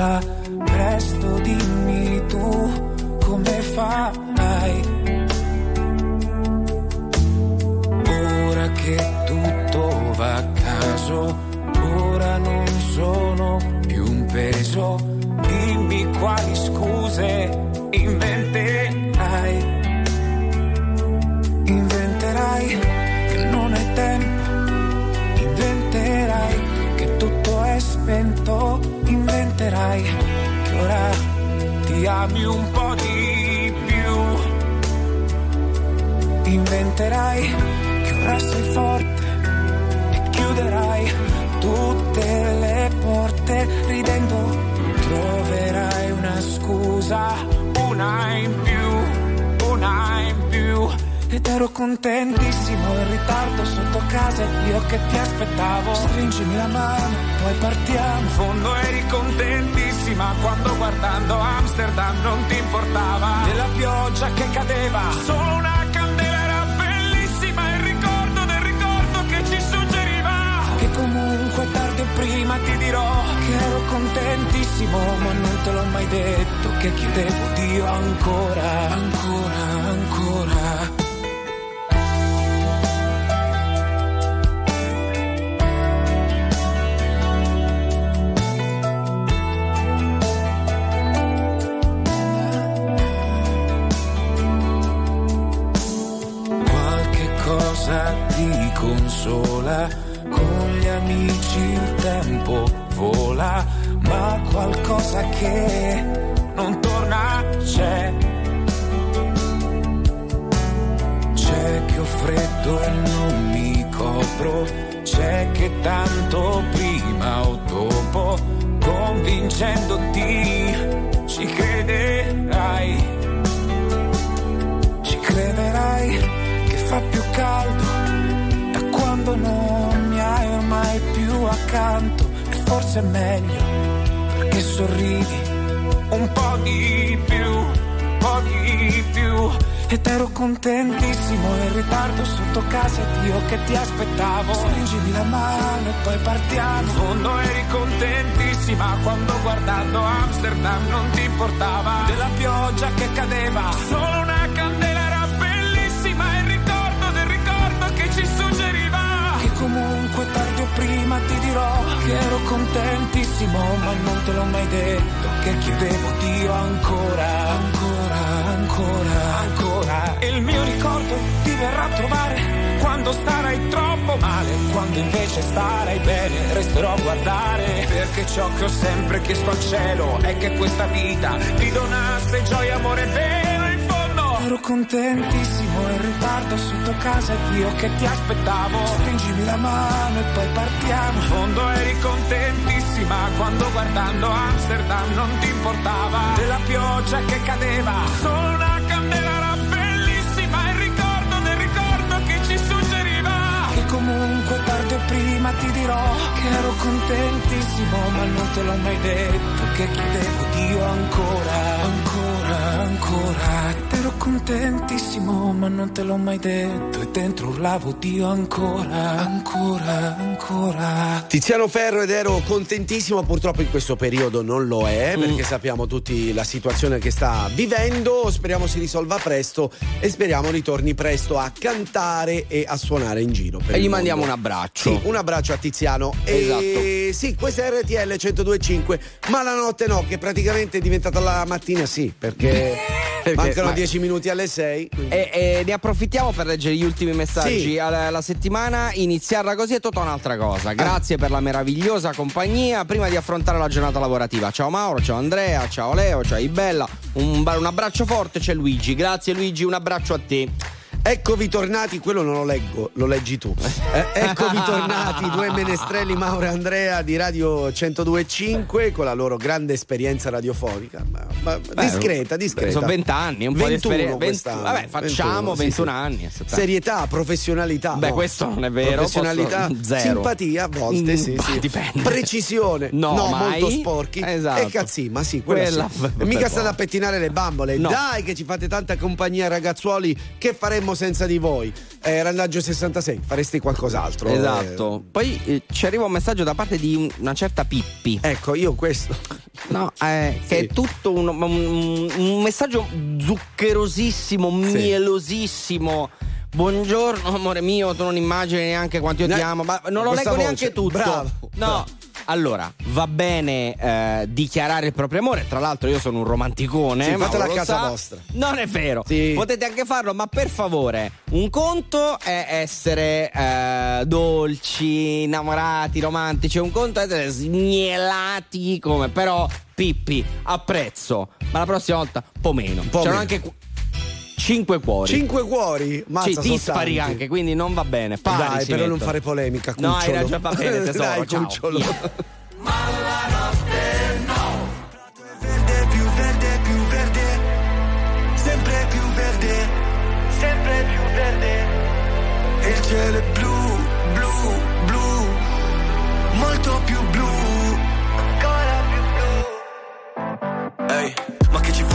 Po' ami un po' di più. Inventerai che ora sei forte e chiuderai tutte le porte ridendo. Troverai una scusa, una in più, una in più. Ed ero contentissimo in ritardo sotto casa io che ti aspettavo. Stringimi la mano, poi partiamo. In fondo eri contentissima quando guardando Amsterdam non ti importava della pioggia che cadeva. Solo una candela era bellissima il ricordo del ricordo che ci suggeriva. Che comunque tardi o prima ti dirò che ero contentissimo, ma non te l'ho mai detto che chiedevo Dio ancora, ancora, ancora. Consola, con gli amici il tempo vola, ma qualcosa che non torna c'è. C'è che ho freddo e non mi copro, c'è che tanto prima o dopo, convincendoti, ci crederai ci crederai che fa più caldo accanto e forse è meglio perché sorridi un po' di più, un po' di più. Ed ero contentissimo in ritardo sotto casa ed io che ti aspettavo. Stringimi la mano e poi partiamo. In fondo eri contentissima quando guardando Amsterdam non ti importava. Della pioggia che cadeva. Solo prima ti dirò che ero contentissimo ma non te l'ho mai detto che chiedevo Dio ancora ancora ancora ancora. E il mio ricordo ti verrà a trovare quando starai troppo male. Quando invece starai bene resterò a guardare. Perché ciò che ho sempre chiesto al cielo è che questa vita ti donasse gioia amore vero in fondo ero contentissimo in ritardo sotto casa ed io che ti aspettavo. Stringimi la mano e poi partiamo. In fondo eri contentissima quando guardando Amsterdam non ti importava. Della pioggia che cadeva. Solo una candela era bellissima il ricordo del ricordo che ci suggeriva. Che comunque tardi o prima ti dirò che ero contentissimo ma non te l'ho mai detto che chiedevo Dio ancora ancora ancora ero contentissimo ma non te l'ho mai detto e dentro urlavo Dio ancora ancora ancora Tiziano Ferro ed ero contentissimo, purtroppo in questo periodo non lo è Mm. perché sappiamo tutti la situazione che sta vivendo, speriamo si risolva presto e speriamo ritorni presto a cantare e a suonare in giro. E gli mandiamo mondo. un abbraccio. Sì, un abbraccio a Tiziano. E sì, questa è RTL 1025, ma la notte no, che praticamente è diventata la mattina sì, perché, Perché- mancano ma- 10 minuti alle 6. quindi- E, e ne approfittiamo per leggere gli ultimi messaggi. Sì. Alla- La, settimana iniziarla così è tutta un'altra cosa. Grazie per la meravigliosa compagnia. Prima di affrontare la giornata lavorativa. Ciao Mauro, ciao Andrea, ciao Leo, ciao Ibella. Un, un abbraccio forte, c'è Luigi. Grazie Luigi, un abbraccio a te. Eccovi tornati, quello non lo leggo, lo leggi tu. Eh, eccovi tornati, due menestrelli Mauro e Andrea di Radio 1025 con la loro grande esperienza radiofonica. Ma, ma Beh, discreta, discreta. sono 20 anni, un po' di 21 esperienza. 20 quest'anno, vabbè, facciamo 21, sì, 21 sì. anni. Serietà, professionalità. Beh, no. questo non è vero, Professionalità, posso- zero. simpatia a volte, Mm, sì, bah, sì. dipende. Precisione, No, mai. molto sporchi. Esatto. E cazzi, ma sì, quella, Quella- sì. mica state a pettinare le bambole. No. Dai che ci fate tanta compagnia ragazzuoli che faremmo facciamo senza di voi. Eh, randaggio 66, faresti qualcos'altro. Esatto. Poi eh, ci arriva un messaggio da parte di un- una certa Pippi. Ecco, io questo. No, eh, che è tutto un, un- un messaggio zuccherosissimo, mielosissimo. Buongiorno, amore mio, tu non immagini neanche quanto io ti Ne- amo, ma non lo leggo voce, neanche tutto. bravo. No. Allora, va bene eh, dichiarare il proprio amore. Tra l'altro, io sono un romanticone. Sì, fatela a casa sa. vostra. Non è vero. Sì. Potete anche farlo, ma per favore, un conto è essere eh, dolci, innamorati, romantici. Un conto è essere smielati come. Però, Pippi, apprezzo. Ma la prossima volta, un po' meno. po' C'erano meno. anche cinque cuori. Cinque cuori? Mazza, Sì, dispari tanti. anche, quindi non va bene. Pari Dai, però non mettono. fare polemica, No, hai cucciolo. ragione, va bene, tesoro. Dai, ciao. cucciolo. Via. verde, più verde, più verde, sempre più verde, sempre più verde. E il cielo è blu, blu, blu, molto più blu, ancora più blu. Ehi, ma ci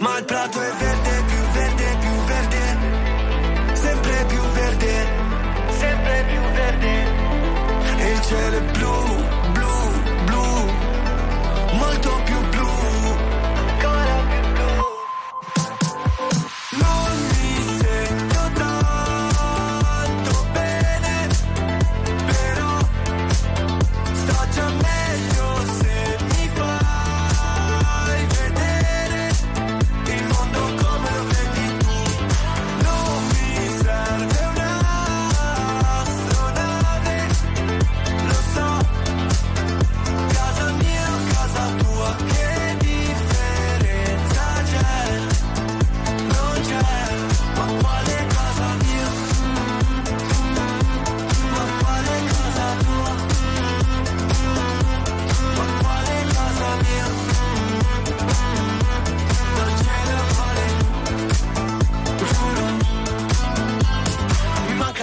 Ma il prato è verde,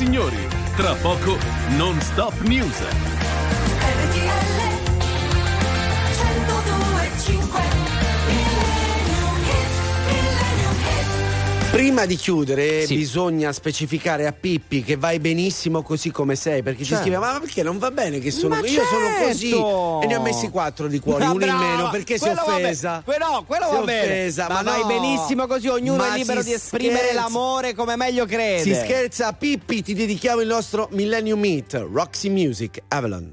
signori, tra poco non stop news. Prima di chiudere Sì. bisogna specificare a Pippi che vai benissimo così come sei perché ci Certo. scrive ma perché non va bene che sono Ma io sono certo! così e ne ho messi quattro di cuori Ma uno in meno perché si è Quello va bene. offesa Que- no, quello Si è va bene. offesa, ma, ma vai no. benissimo così, ognuno Ma è libero si di esprimere scherza. l'amore come meglio crede. si scherza Pippi ti dedichiamo il nostro Millennium Meet Roxy Music Avalon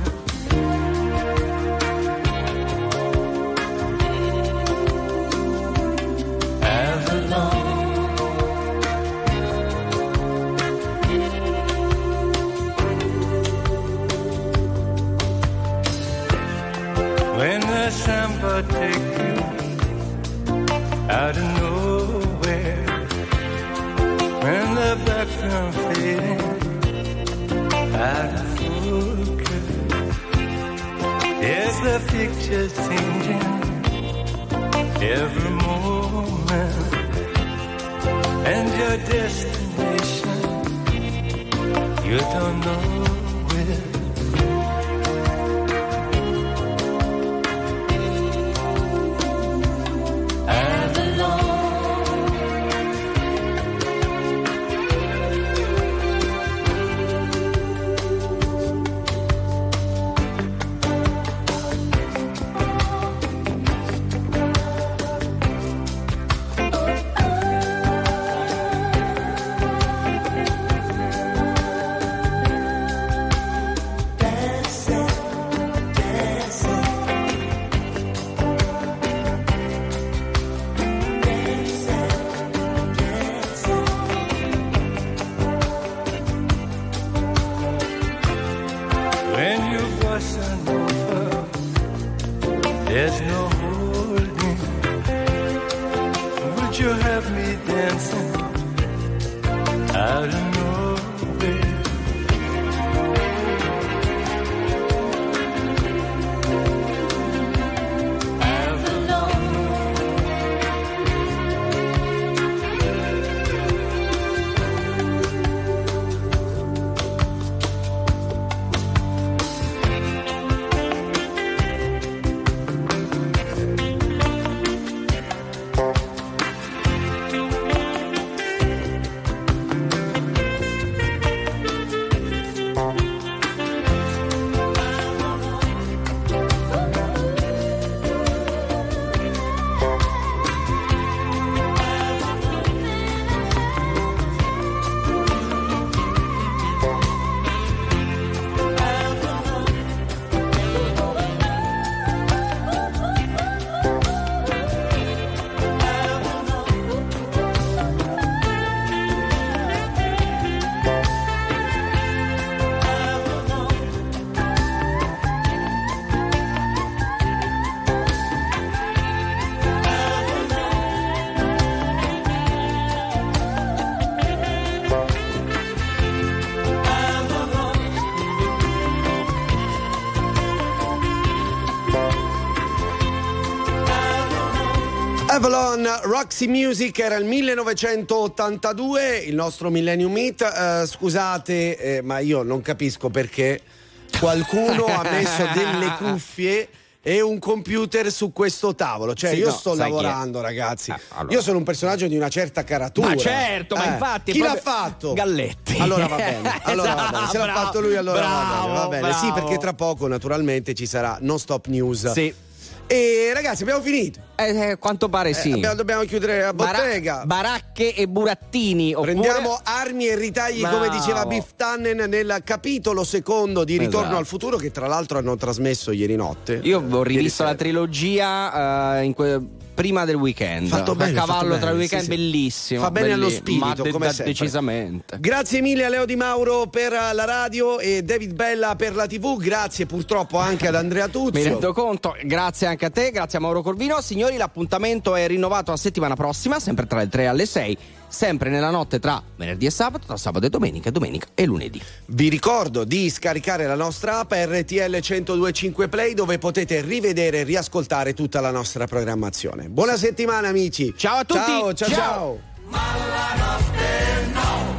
The picture's changing every moment, and your destination. You don't know Roxy Music era il 1982, il nostro Millennium Meet. Eh, scusate, eh, ma io non capisco perché qualcuno ha messo delle cuffie e un computer su questo tavolo. Cioè, Sì, io no, sto lavorando, ragazzi. Ah, allora. Io sono un personaggio di una certa caratura. Ma certo, ma Eh, infatti, Chi l'ha fatto? Galletti. Allora va bene. Allora va bene. Se l'ha Bravo, fatto lui, allora va bravo, bene. Va bene. Sì, bravo. perché tra poco, naturalmente, ci sarà Non Stop News. Sì. E ragazzi, abbiamo finito. Eh, quanto pare sì. Eh, abbiamo- dobbiamo chiudere la Bara- bottega. baracche e burattini. oppure- Prendiamo armi e ritagli, come Bravo. diceva Biff Tannen nel capitolo secondo di Ritorno Esatto. al futuro, che tra l'altro hanno trasmesso ieri notte. Io ho rivisto la trilogia eh, in que- prima del weekend. Fatto a bene, cavallo fatto tra il bene, weekend, sì, bellissimo. Fa bene allo belli- spirito, de- come sempre. Decisamente. Grazie mille a Leo Di Mauro per la radio e David Bella per la TV. Grazie purtroppo anche ad Andrea Mi Tuzio. rendo conto, grazie anche a te, grazie a Mauro Corvino. Signori, l'appuntamento è rinnovato la settimana prossima, sempre tra le 3 alle 6, sempre nella notte tra venerdì e sabato, tra sabato e domenica, domenica e lunedì. Vi ricordo di scaricare la nostra app RTL 1025 Play dove potete rivedere e riascoltare tutta la nostra programmazione. Buona settimana amici. Ciao a tutti. Ciao ciao ciao. ciao.